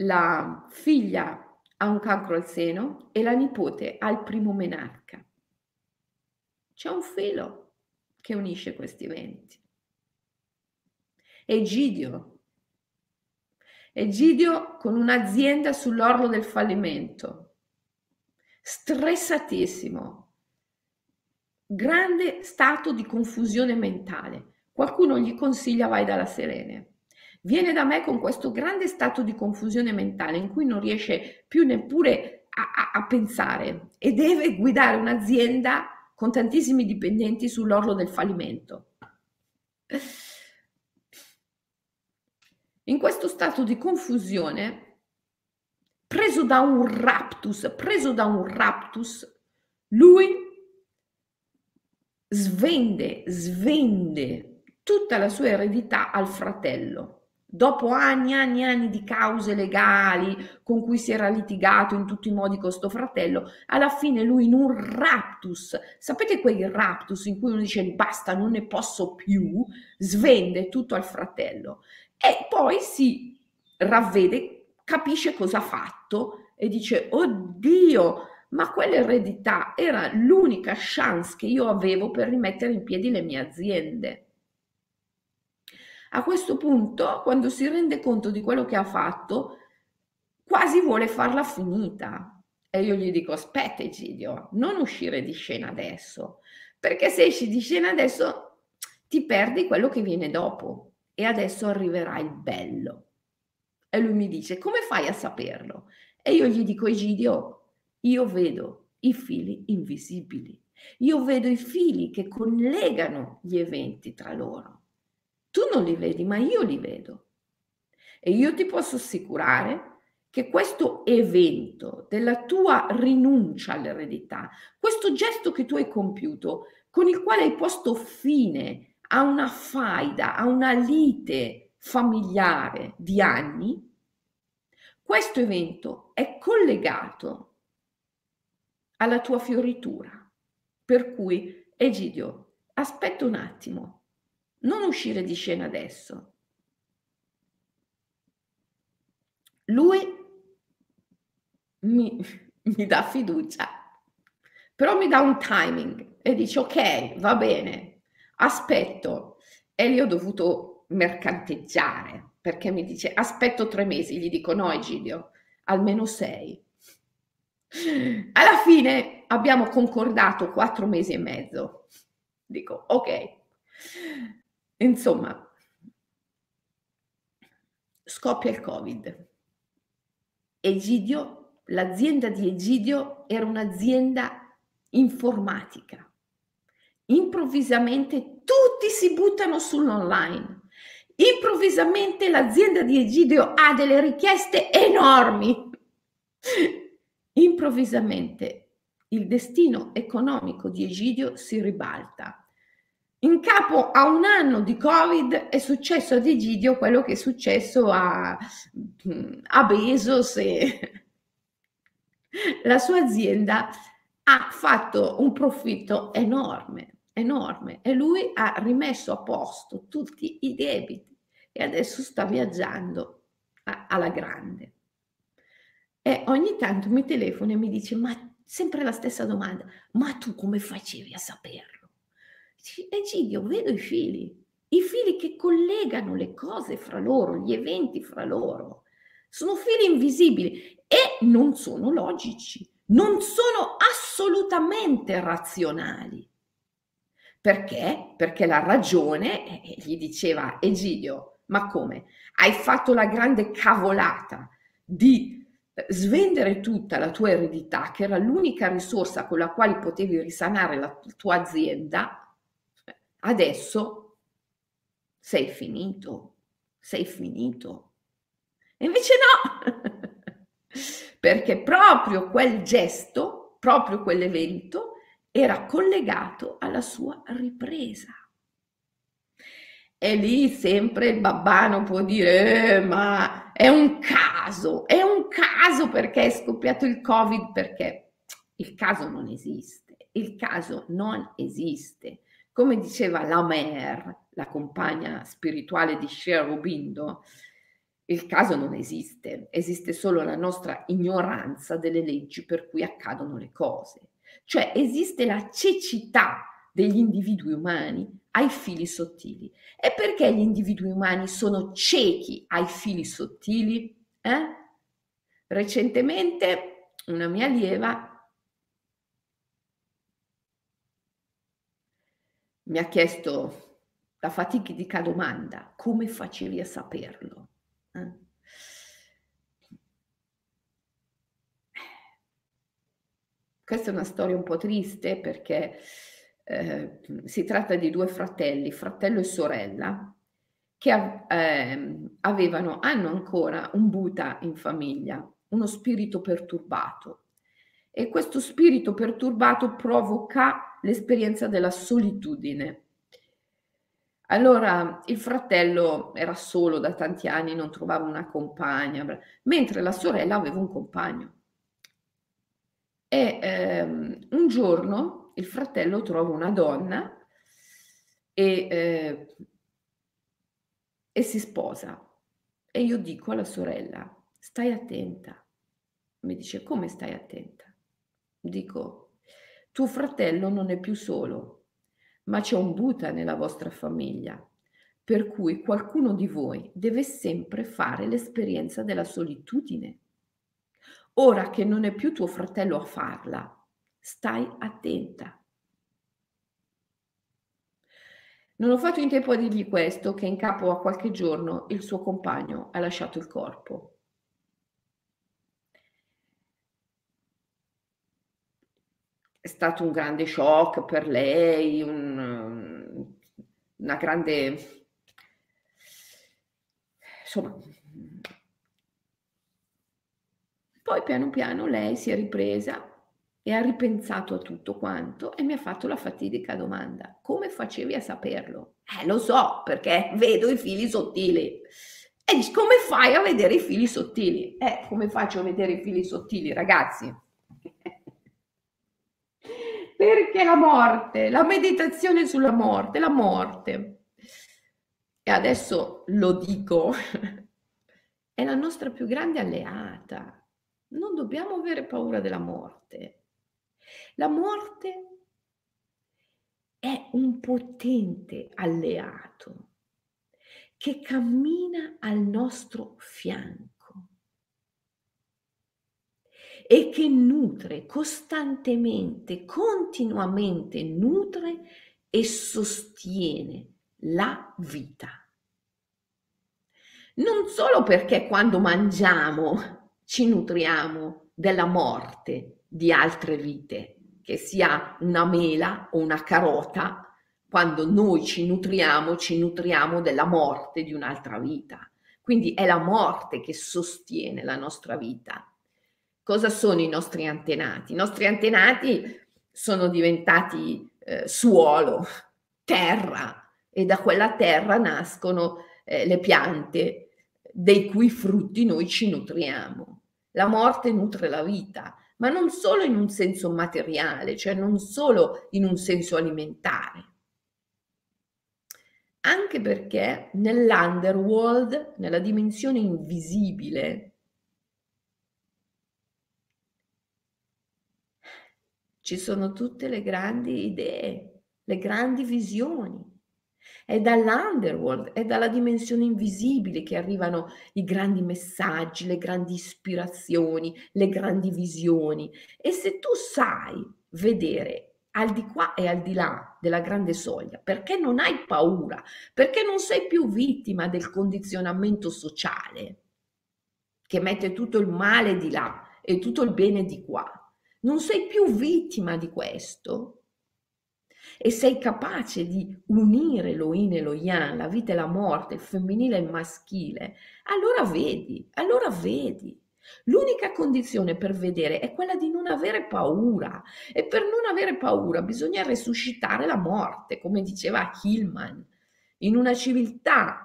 la figlia ha un cancro al seno e la nipote ha il primo menarca. C'è un filo che unisce questi eventi. Egidio Egidio con un'azienda sull'orlo del fallimento, stressatissimo, grande stato di confusione mentale. Qualcuno gli consiglia vai dalla Serene. Viene da me con questo grande stato di confusione mentale in cui non riesce più neppure a, a, a pensare e deve guidare un'azienda con tantissimi dipendenti sull'orlo del fallimento. In questo stato di confusione, preso da un raptus, preso da un raptus, lui svende, svende tutta la sua eredità al fratello. Dopo anni e anni e anni di cause legali con cui si era litigato in tutti i modi con questo fratello, alla fine lui in un raptus, sapete quei raptus in cui uno dice basta, non ne posso più, svende tutto al fratello e poi si ravvede, capisce cosa ha fatto e dice, oddio, ma quell'eredità era l'unica chance che io avevo per rimettere in piedi le mie aziende. A questo punto, quando si rende conto di quello che ha fatto, quasi vuole farla finita. E io gli dico, aspetta Egidio, non uscire di scena adesso, perché se esci di scena adesso ti perdi quello che viene dopo e adesso arriverà il bello. E lui mi dice, come fai a saperlo? E io gli dico, Egidio, io vedo i fili invisibili, io vedo i fili che collegano gli eventi tra loro. Tu non li vedi, ma io li vedo. E io ti posso assicurare che questo evento della tua rinuncia all'eredità, questo gesto che tu hai compiuto, con il quale hai posto fine a una faida, a una lite familiare di anni, questo evento è collegato alla tua fioritura. Per cui, Egidio, aspetta un attimo, non uscire di scena adesso. Lui mi, [laughs] mi dà fiducia, però mi dà un timing e dice ok, va bene, aspetto e lì ho dovuto mercanteggiare perché mi dice aspetto tre mesi, gli dico no Egidio, almeno sei. Alla fine abbiamo concordato quattro mesi e mezzo. Dico ok. Insomma, scoppia il Covid. Egidio, l'azienda di Egidio era un'azienda informatica. Improvvisamente tutti si buttano sull'online. Improvvisamente l'azienda di Egidio ha delle richieste enormi. Improvvisamente il destino economico di Egidio si ribalta. In capo a un anno di Covid è successo ad Egidio quello che è successo a, a Bezos e [laughs] la sua azienda ha fatto un profitto enorme, enorme e lui ha rimesso a posto tutti i debiti e adesso sta viaggiando a, alla grande. E ogni tanto mi telefona e mi dice, ma sempre la stessa domanda, ma tu come facevi a saperlo? Egidio, vedo i fili, i fili che collegano le cose fra loro, gli eventi fra loro. Sono fili invisibili e non sono logici non sono assolutamente razionali. Perché? Perché la ragione, eh, gli diceva Egidio, ma come? Hai fatto la grande cavolata di eh, svendere tutta la tua eredità, che era l'unica risorsa con la quale potevi risanare la tua azienda, adesso sei finito, sei finito. E invece no, [laughs] perché proprio quel gesto, proprio quell'evento era collegato alla sua ripresa. E lì sempre il babbano può dire, eh, ma è un caso, è un caso perché è scoppiato il Covid, perché il caso non esiste, il caso non esiste. Come diceva la Mer, la compagna spirituale di Cher Rubindo, il caso non esiste, esiste solo la nostra ignoranza delle leggi per cui accadono le cose. Cioè esiste la cecità degli individui umani ai fili sottili. E perché gli individui umani sono ciechi ai fili sottili? Eh? Recentemente una mia allieva mi ha chiesto la fatidica domanda, come facevi a saperlo? Eh. Questa è una storia un po' triste perché eh, si tratta di due fratelli, fratello e sorella, che eh, avevano, hanno ancora un Buddha in famiglia, uno spirito perturbato. E questo spirito perturbato provoca l'esperienza della solitudine. Allora il fratello era solo da tanti anni, non trovava una compagna, mentre la sorella aveva un compagno. E ehm, un giorno il fratello trova una donna e, eh, e si sposa. E io dico alla sorella, stai attenta. Mi dice, come stai attenta? Dico, tuo fratello non è più solo, ma c'è un Buddha nella vostra famiglia, per cui qualcuno di voi deve sempre fare l'esperienza della solitudine. Ora che non è più tuo fratello a farla, stai attenta. Non ho fatto in tempo a dirgli questo, che in capo a qualche giorno il suo compagno ha lasciato il corpo. è stato un grande shock per lei, un, una grande... Insomma, poi piano piano lei si è ripresa e ha ripensato a tutto quanto e mi ha fatto la fatidica domanda, come facevi a saperlo? Eh, lo so, perché vedo i fili sottili. E dici, come fai a vedere i fili sottili? Eh, come faccio a vedere i fili sottili, ragazzi? [laughs] perché la morte, la meditazione sulla morte, la morte. E adesso lo dico, [laughs] è la nostra più grande alleata. Non dobbiamo avere paura della morte. La morte è un potente alleato che cammina al nostro fianco e che nutre costantemente, continuamente nutre e sostiene la vita. Non solo perché quando mangiamo ci nutriamo della morte di altre vite, che sia una mela o una carota, quando noi ci nutriamo, ci nutriamo della morte di un'altra vita. Quindi è la morte che sostiene la nostra vita. Cosa sono i nostri antenati? I nostri antenati sono diventati eh, suolo, terra e da quella terra nascono eh, le piante dei cui frutti noi ci nutriamo. La morte nutre la vita, ma non solo in un senso materiale, cioè non solo in un senso alimentare. Anche perché nell'underworld, nella dimensione invisibile, ci sono tutte le grandi idee, le grandi visioni. È dall'underworld, è dalla dimensione invisibile che arrivano i grandi messaggi, le grandi ispirazioni, le grandi visioni. E se tu sai vedere al di qua e al di là della grande soglia, perché non hai paura, perché non sei più vittima del condizionamento sociale che mette tutto il male di là e tutto il bene di qua. Non sei più vittima di questo, e sei capace di unire lo yin e lo yang, la vita e la morte, il femminile e il maschile, allora vedi, allora vedi. L'unica condizione per vedere è quella di non avere paura. E per non avere paura bisogna resuscitare la morte, come diceva Hillman, in una civiltà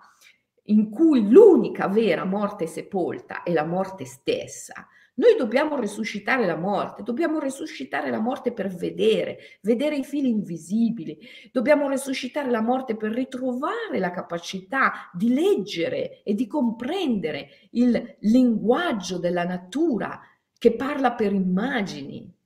in cui l'unica vera morte sepolta è la morte stessa, noi dobbiamo resuscitare la morte, dobbiamo resuscitare la morte per vedere, vedere i fili invisibili, dobbiamo resuscitare la morte per ritrovare la capacità di leggere e di comprendere il linguaggio della natura che parla per immagini.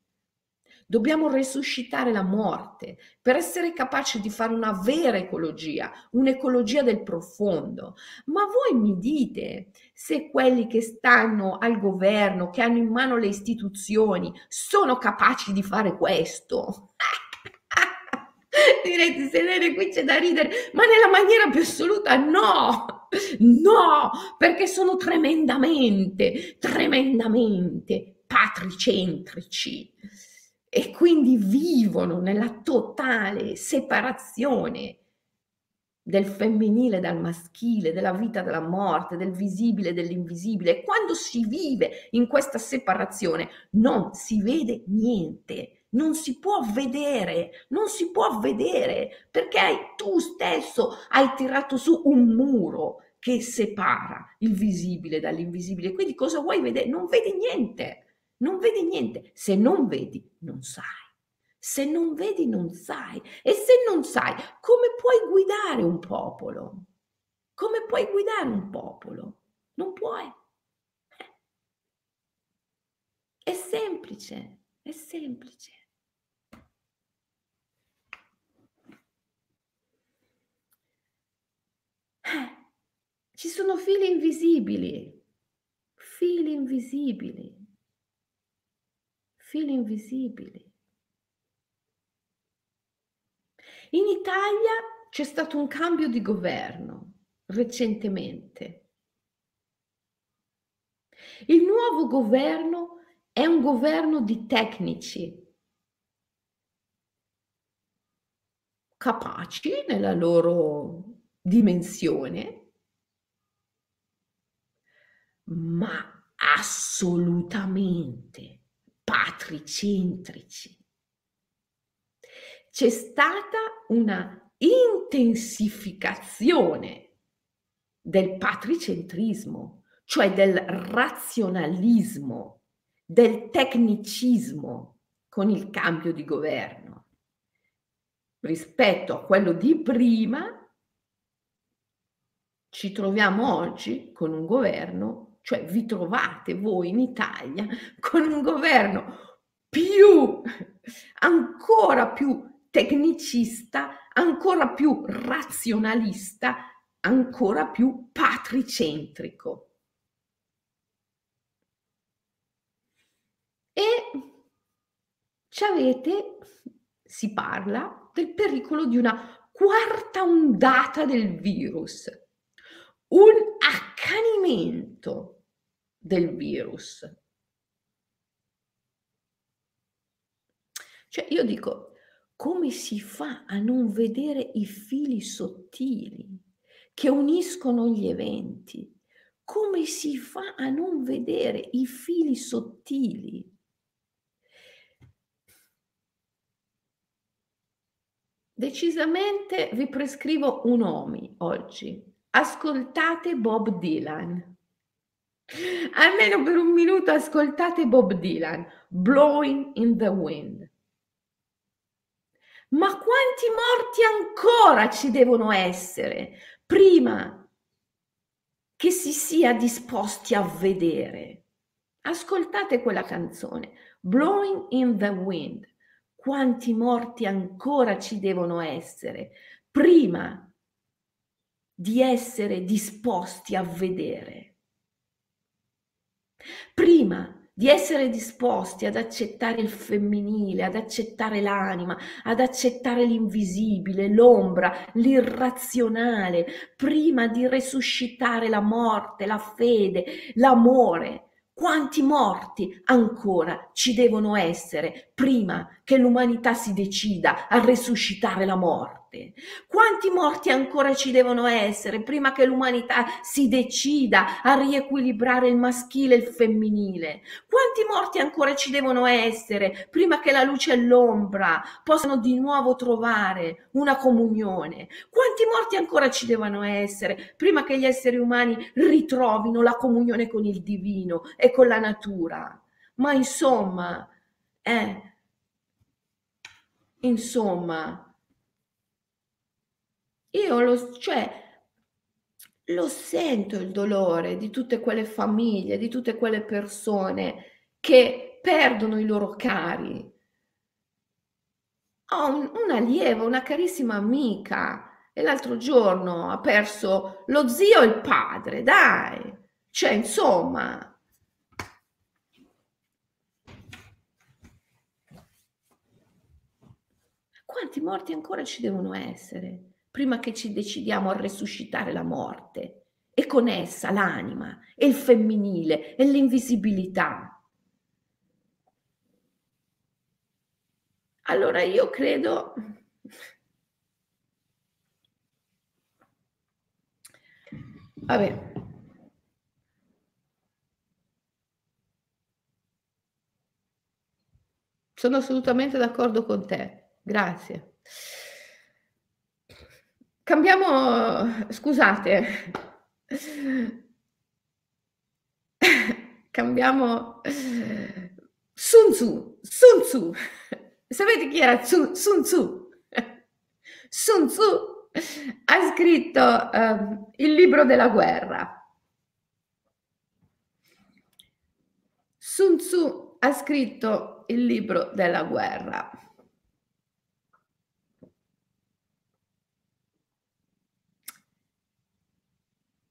Dobbiamo resuscitare la morte per essere capaci di fare una vera ecologia, un'ecologia del profondo. Ma voi mi dite se quelli che stanno al governo, che hanno in mano le istituzioni, sono capaci di fare questo? [laughs] Direte, Selene, qui c'è da ridere, ma nella maniera più assoluta no, no, perché sono tremendamente, tremendamente patricentrici e quindi vivono nella totale separazione del femminile dal maschile, della vita dalla morte, del visibile dell'invisibile. E quando si vive in questa separazione non si vede niente, non si può vedere, non si può vedere perché tu stesso hai tirato su un muro che separa il visibile dall'invisibile. Quindi cosa vuoi vedere? Non vedi niente. Non vedi niente. Se non vedi, non sai. Se non vedi, non sai. E se non sai, come puoi guidare un popolo? Come puoi guidare un popolo? Non puoi. È semplice, è semplice. Ci sono fili invisibili, fili invisibili fili invisibili. In Italia c'è stato un cambio di governo recentemente. Il nuovo governo è un governo di tecnici capaci nella loro dimensione, ma assolutamente patricentrici. C'è stata una intensificazione del patricentrismo, cioè del razionalismo, del tecnicismo con il cambio di governo. Rispetto a quello di prima, ci troviamo oggi con un governo cioè vi trovate voi in Italia con un governo più, ancora più tecnicista, ancora più razionalista, ancora più patricentrico. E ci avete, si parla del pericolo di una quarta ondata del virus, un accanimento del virus. Cioè io dico, come si fa a non vedere i fili sottili che uniscono gli eventi? Come si fa a non vedere i fili sottili? Decisamente vi prescrivo un OMI oggi. Ascoltate Bob Dylan. Almeno per un minuto ascoltate Bob Dylan, Blowing in the Wind. Ma quanti morti ancora ci devono essere prima che si sia disposti a vedere? Ascoltate quella canzone, Blowing in the Wind quanti morti ancora ci devono essere prima di essere disposti a vedere. Prima di essere disposti ad accettare il femminile, ad accettare l'anima, ad accettare l'invisibile, l'ombra, l'irrazionale, prima di resuscitare la morte, la fede, l'amore, quanti morti ancora ci devono essere prima che l'umanità si decida a resuscitare la morte? Quanti morti ancora ci devono essere prima che l'umanità si decida a riequilibrare il maschile e il femminile? Quanti morti ancora ci devono essere prima che la luce e l'ombra possano di nuovo trovare una comunione? Quanti morti ancora ci devono essere prima che gli esseri umani ritrovino la comunione con il divino e con la natura? Ma insomma, eh, insomma, io lo, cioè, lo sento il dolore di tutte quelle famiglie, di tutte quelle persone che perdono i loro cari. Ho un, una lieva, una carissima amica, e l'altro giorno ha perso lo zio e il padre, dai. Cioè, insomma, quanti morti ancora ci devono essere? Prima che ci decidiamo a resuscitare la morte e con essa l'anima e il femminile e l'invisibilità. Allora io credo Vabbè. Sono assolutamente d'accordo con te. Grazie. Cambiamo scusate. Cambiamo Sun Tzu, Sun Tzu. Sapete chi era Sun Tzu? Sun Tzu ha scritto uh, il libro della guerra. Sun Tzu ha scritto il libro della guerra.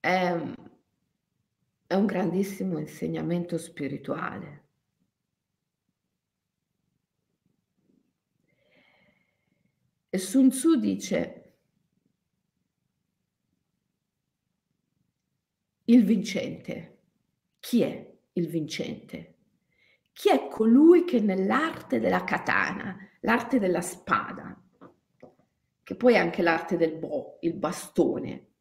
È, è un grandissimo insegnamento spirituale. E Sun Tzu dice, il vincente, chi è il vincente? Chi è colui che nell'arte della katana, l'arte della spada, che poi è anche l'arte del bo, il bastone,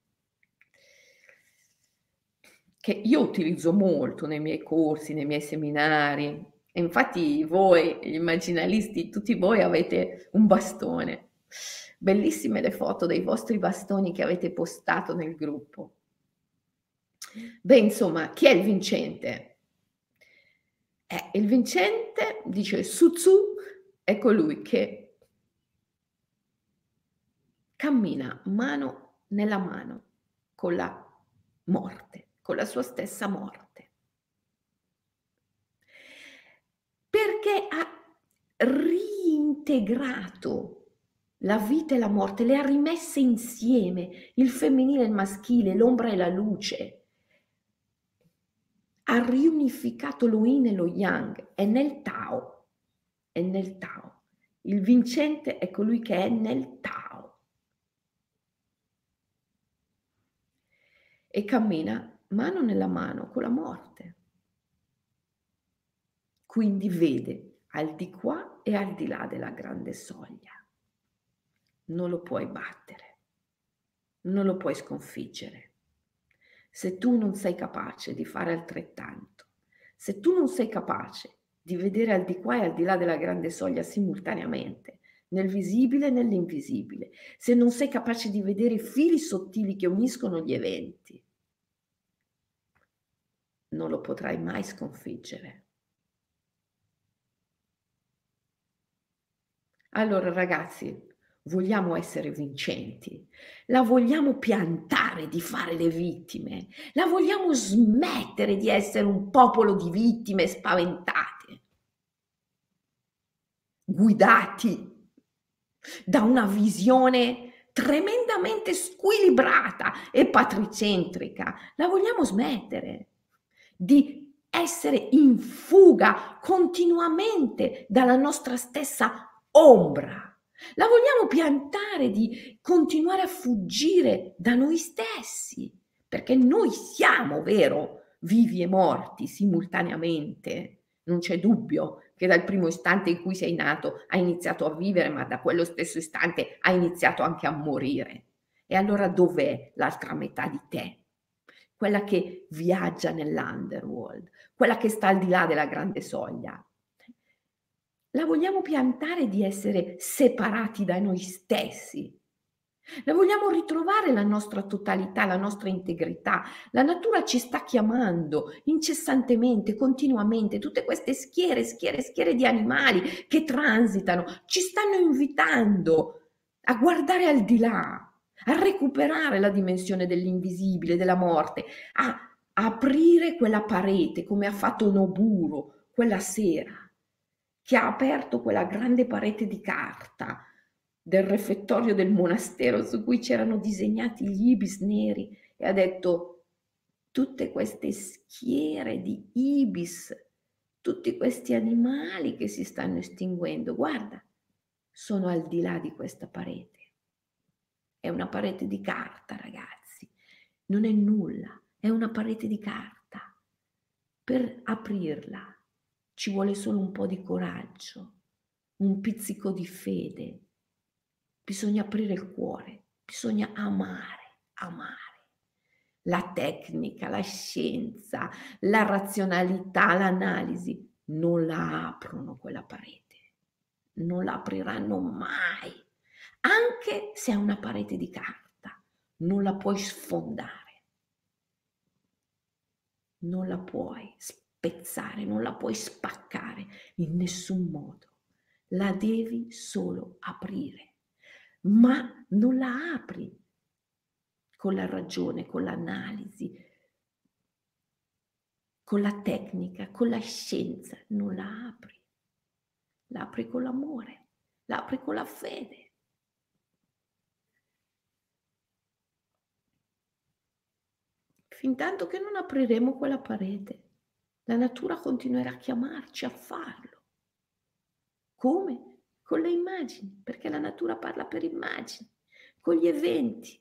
che io utilizzo molto nei miei corsi, nei miei seminari. E infatti voi, gli immaginalisti, tutti voi avete un bastone. Bellissime le foto dei vostri bastoni che avete postato nel gruppo. Beh, insomma, chi è il vincente? Eh, il vincente, dice Su Tzu, è colui che cammina mano nella mano con la morte con la sua stessa morte. Perché ha reintegrato la vita e la morte, le ha rimesse insieme, il femminile e il maschile, l'ombra e la luce. Ha riunificato lo yin e lo yang, è nel Tao, è nel Tao. Il vincente è colui che è nel Tao. E cammina mano nella mano con la morte. Quindi vede al di qua e al di là della grande soglia. Non lo puoi battere, non lo puoi sconfiggere. Se tu non sei capace di fare altrettanto, se tu non sei capace di vedere al di qua e al di là della grande soglia simultaneamente, nel visibile e nell'invisibile, se non sei capace di vedere i fili sottili che uniscono gli eventi, non lo potrai mai sconfiggere. Allora ragazzi, vogliamo essere vincenti, la vogliamo piantare di fare le vittime, la vogliamo smettere di essere un popolo di vittime spaventate, guidati da una visione tremendamente squilibrata e patricentrica. La vogliamo smettere di essere in fuga continuamente dalla nostra stessa ombra. La vogliamo piantare di continuare a fuggire da noi stessi, perché noi siamo, vero, vivi e morti simultaneamente. Non c'è dubbio che dal primo istante in cui sei nato hai iniziato a vivere, ma da quello stesso istante hai iniziato anche a morire. E allora dov'è l'altra metà di te? Quella che viaggia nell'underworld, quella che sta al di là della grande soglia, la vogliamo piantare di essere separati da noi stessi. La vogliamo ritrovare la nostra totalità, la nostra integrità. La natura ci sta chiamando incessantemente, continuamente, tutte queste schiere, schiere, schiere di animali che transitano, ci stanno invitando a guardare al di là, a recuperare la dimensione dell'invisibile, della morte, a aprire quella parete come ha fatto Noburo quella sera che ha aperto quella grande parete di carta del refettorio del monastero su cui c'erano disegnati gli ibis neri e ha detto tutte queste schiere di ibis, tutti questi animali che si stanno estinguendo, guarda, sono al di là di questa parete. È una parete di carta, ragazzi, non è nulla, è una parete di carta. Per aprirla ci vuole solo un po' di coraggio, un pizzico di fede. Bisogna aprire il cuore, bisogna amare, amare. La tecnica, la scienza, la razionalità, l'analisi non la aprono quella parete, non la apriranno mai, anche se è una parete di carta, non la puoi sfondare, non la puoi spezzare, non la puoi spaccare in nessun modo. La devi solo aprire, ma non la apri con la ragione, con l'analisi, con la tecnica, con la scienza, non la apri. La apri con l'amore, la apri con la fede. Fin tanto che non apriremo quella parete, la natura continuerà a chiamarci a farlo. Come? Con le immagini, perché la natura parla per immagini, con gli eventi.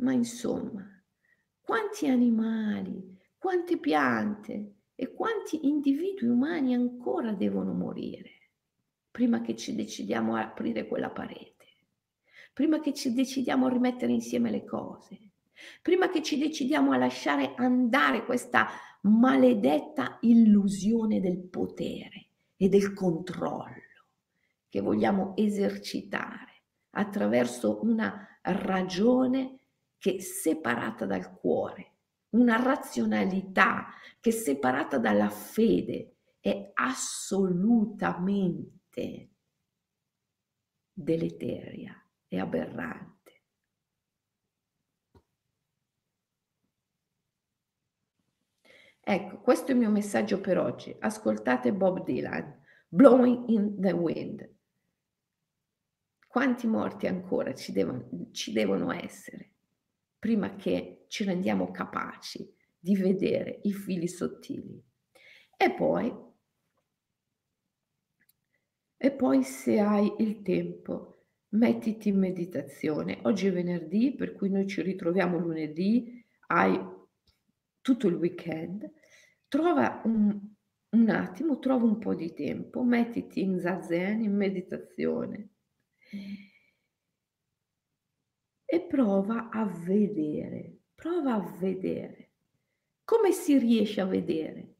Ma insomma, quanti animali, quante piante e quanti individui umani ancora devono morire prima che ci decidiamo a aprire quella parete, prima che ci decidiamo a rimettere insieme le cose prima che ci decidiamo a lasciare andare questa maledetta illusione del potere e del controllo che vogliamo esercitare attraverso una ragione che è separata dal cuore, una razionalità che è separata dalla fede è assolutamente deleteria e aberrante. Ecco, questo è il mio messaggio per oggi. Ascoltate Bob Dylan, Blowing in the Wind. Quanti morti ancora ci devono, ci devono essere prima che ci rendiamo capaci di vedere i fili sottili? E poi, e poi se hai il tempo, mettiti in meditazione. Oggi è venerdì, per cui noi ci ritroviamo lunedì hai tutto il weekend, trova un, un attimo, trova un po' di tempo, mettiti in zazen, in meditazione e prova a vedere, prova a vedere. Come si riesce a vedere?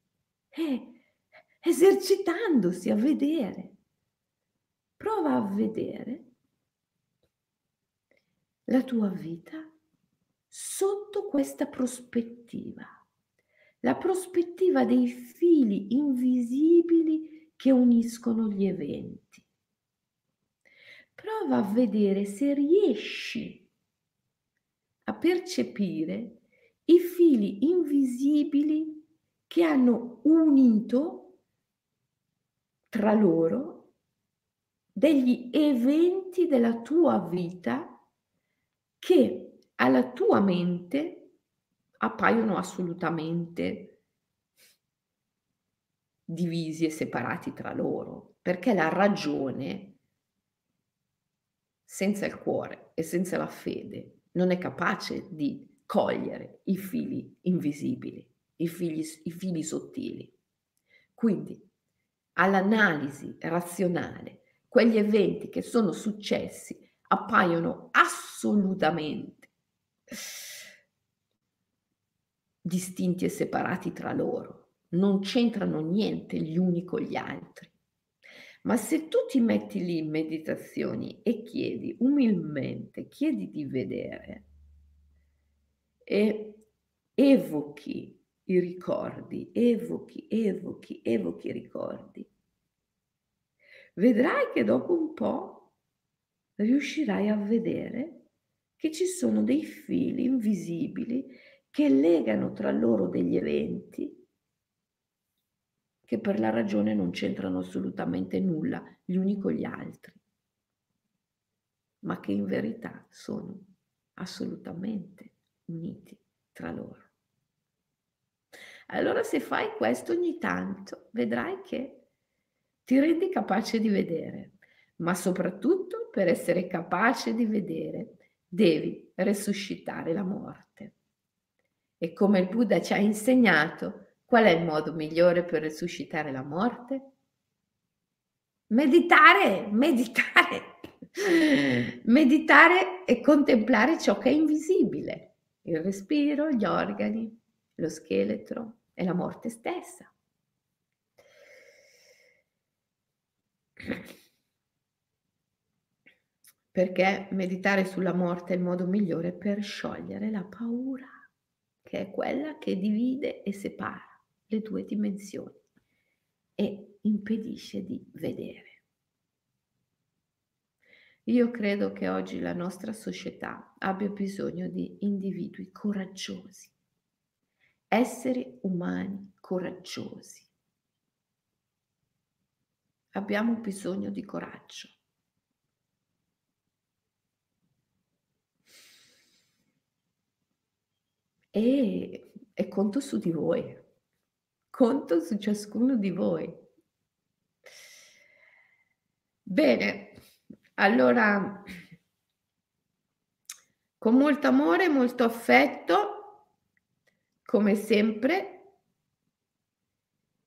Eh, esercitandosi a vedere. Prova a vedere la tua vita sotto questa prospettiva, la prospettiva dei fili invisibili che uniscono gli eventi. Prova a vedere se riesci a percepire i fili invisibili che hanno unito tra loro degli eventi della tua vita che alla tua mente appaiono assolutamente divisi e separati tra loro, perché la ragione senza il cuore e senza la fede non è capace di cogliere i fili invisibili, i fili, i fili sottili. Quindi all'analisi razionale, quegli eventi che sono successi appaiono assolutamente distinti e separati tra loro, non c'entrano niente gli uni con gli altri. Ma se tu ti metti lì in meditazioni e chiedi umilmente, chiedi di vedere e evochi i ricordi, evochi, evochi, evochi i ricordi, vedrai che dopo un po' riuscirai a vedere che ci sono dei fili invisibili che legano tra loro degli eventi che per la ragione non c'entrano assolutamente nulla gli uni con gli altri, ma che in verità sono assolutamente uniti tra loro. Allora se fai questo ogni tanto, vedrai che ti rendi capace di vedere, ma soprattutto per essere capace di vedere devi resuscitare la morte. E come il Buddha ci ha insegnato, Qual è il modo migliore per risuscitare la morte? Meditare, meditare. [laughs] Meditare e contemplare ciò che è invisibile, il respiro, gli organi, lo scheletro e la morte stessa. Perché meditare sulla morte è il modo migliore per sciogliere la paura, che è quella che divide e separa le due dimensioni e impedisce di vedere. Io credo che oggi la nostra società abbia bisogno di individui coraggiosi, esseri umani coraggiosi. Abbiamo bisogno di coraggio. E, e conto su di voi conto su ciascuno di voi. Bene, allora con molto amore, molto affetto, come sempre,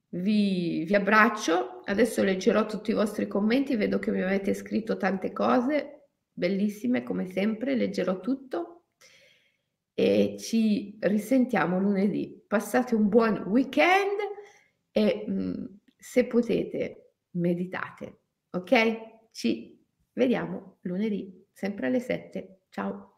vi, vi abbraccio. Adesso leggerò tutti i vostri commenti, vedo che mi avete scritto tante cose bellissime, come sempre, leggerò tutto e ci risentiamo lunedì. Passate un buon weekend e mhmm, se potete meditate, ok? Ci vediamo lunedì, sempre alle 7. Ciao!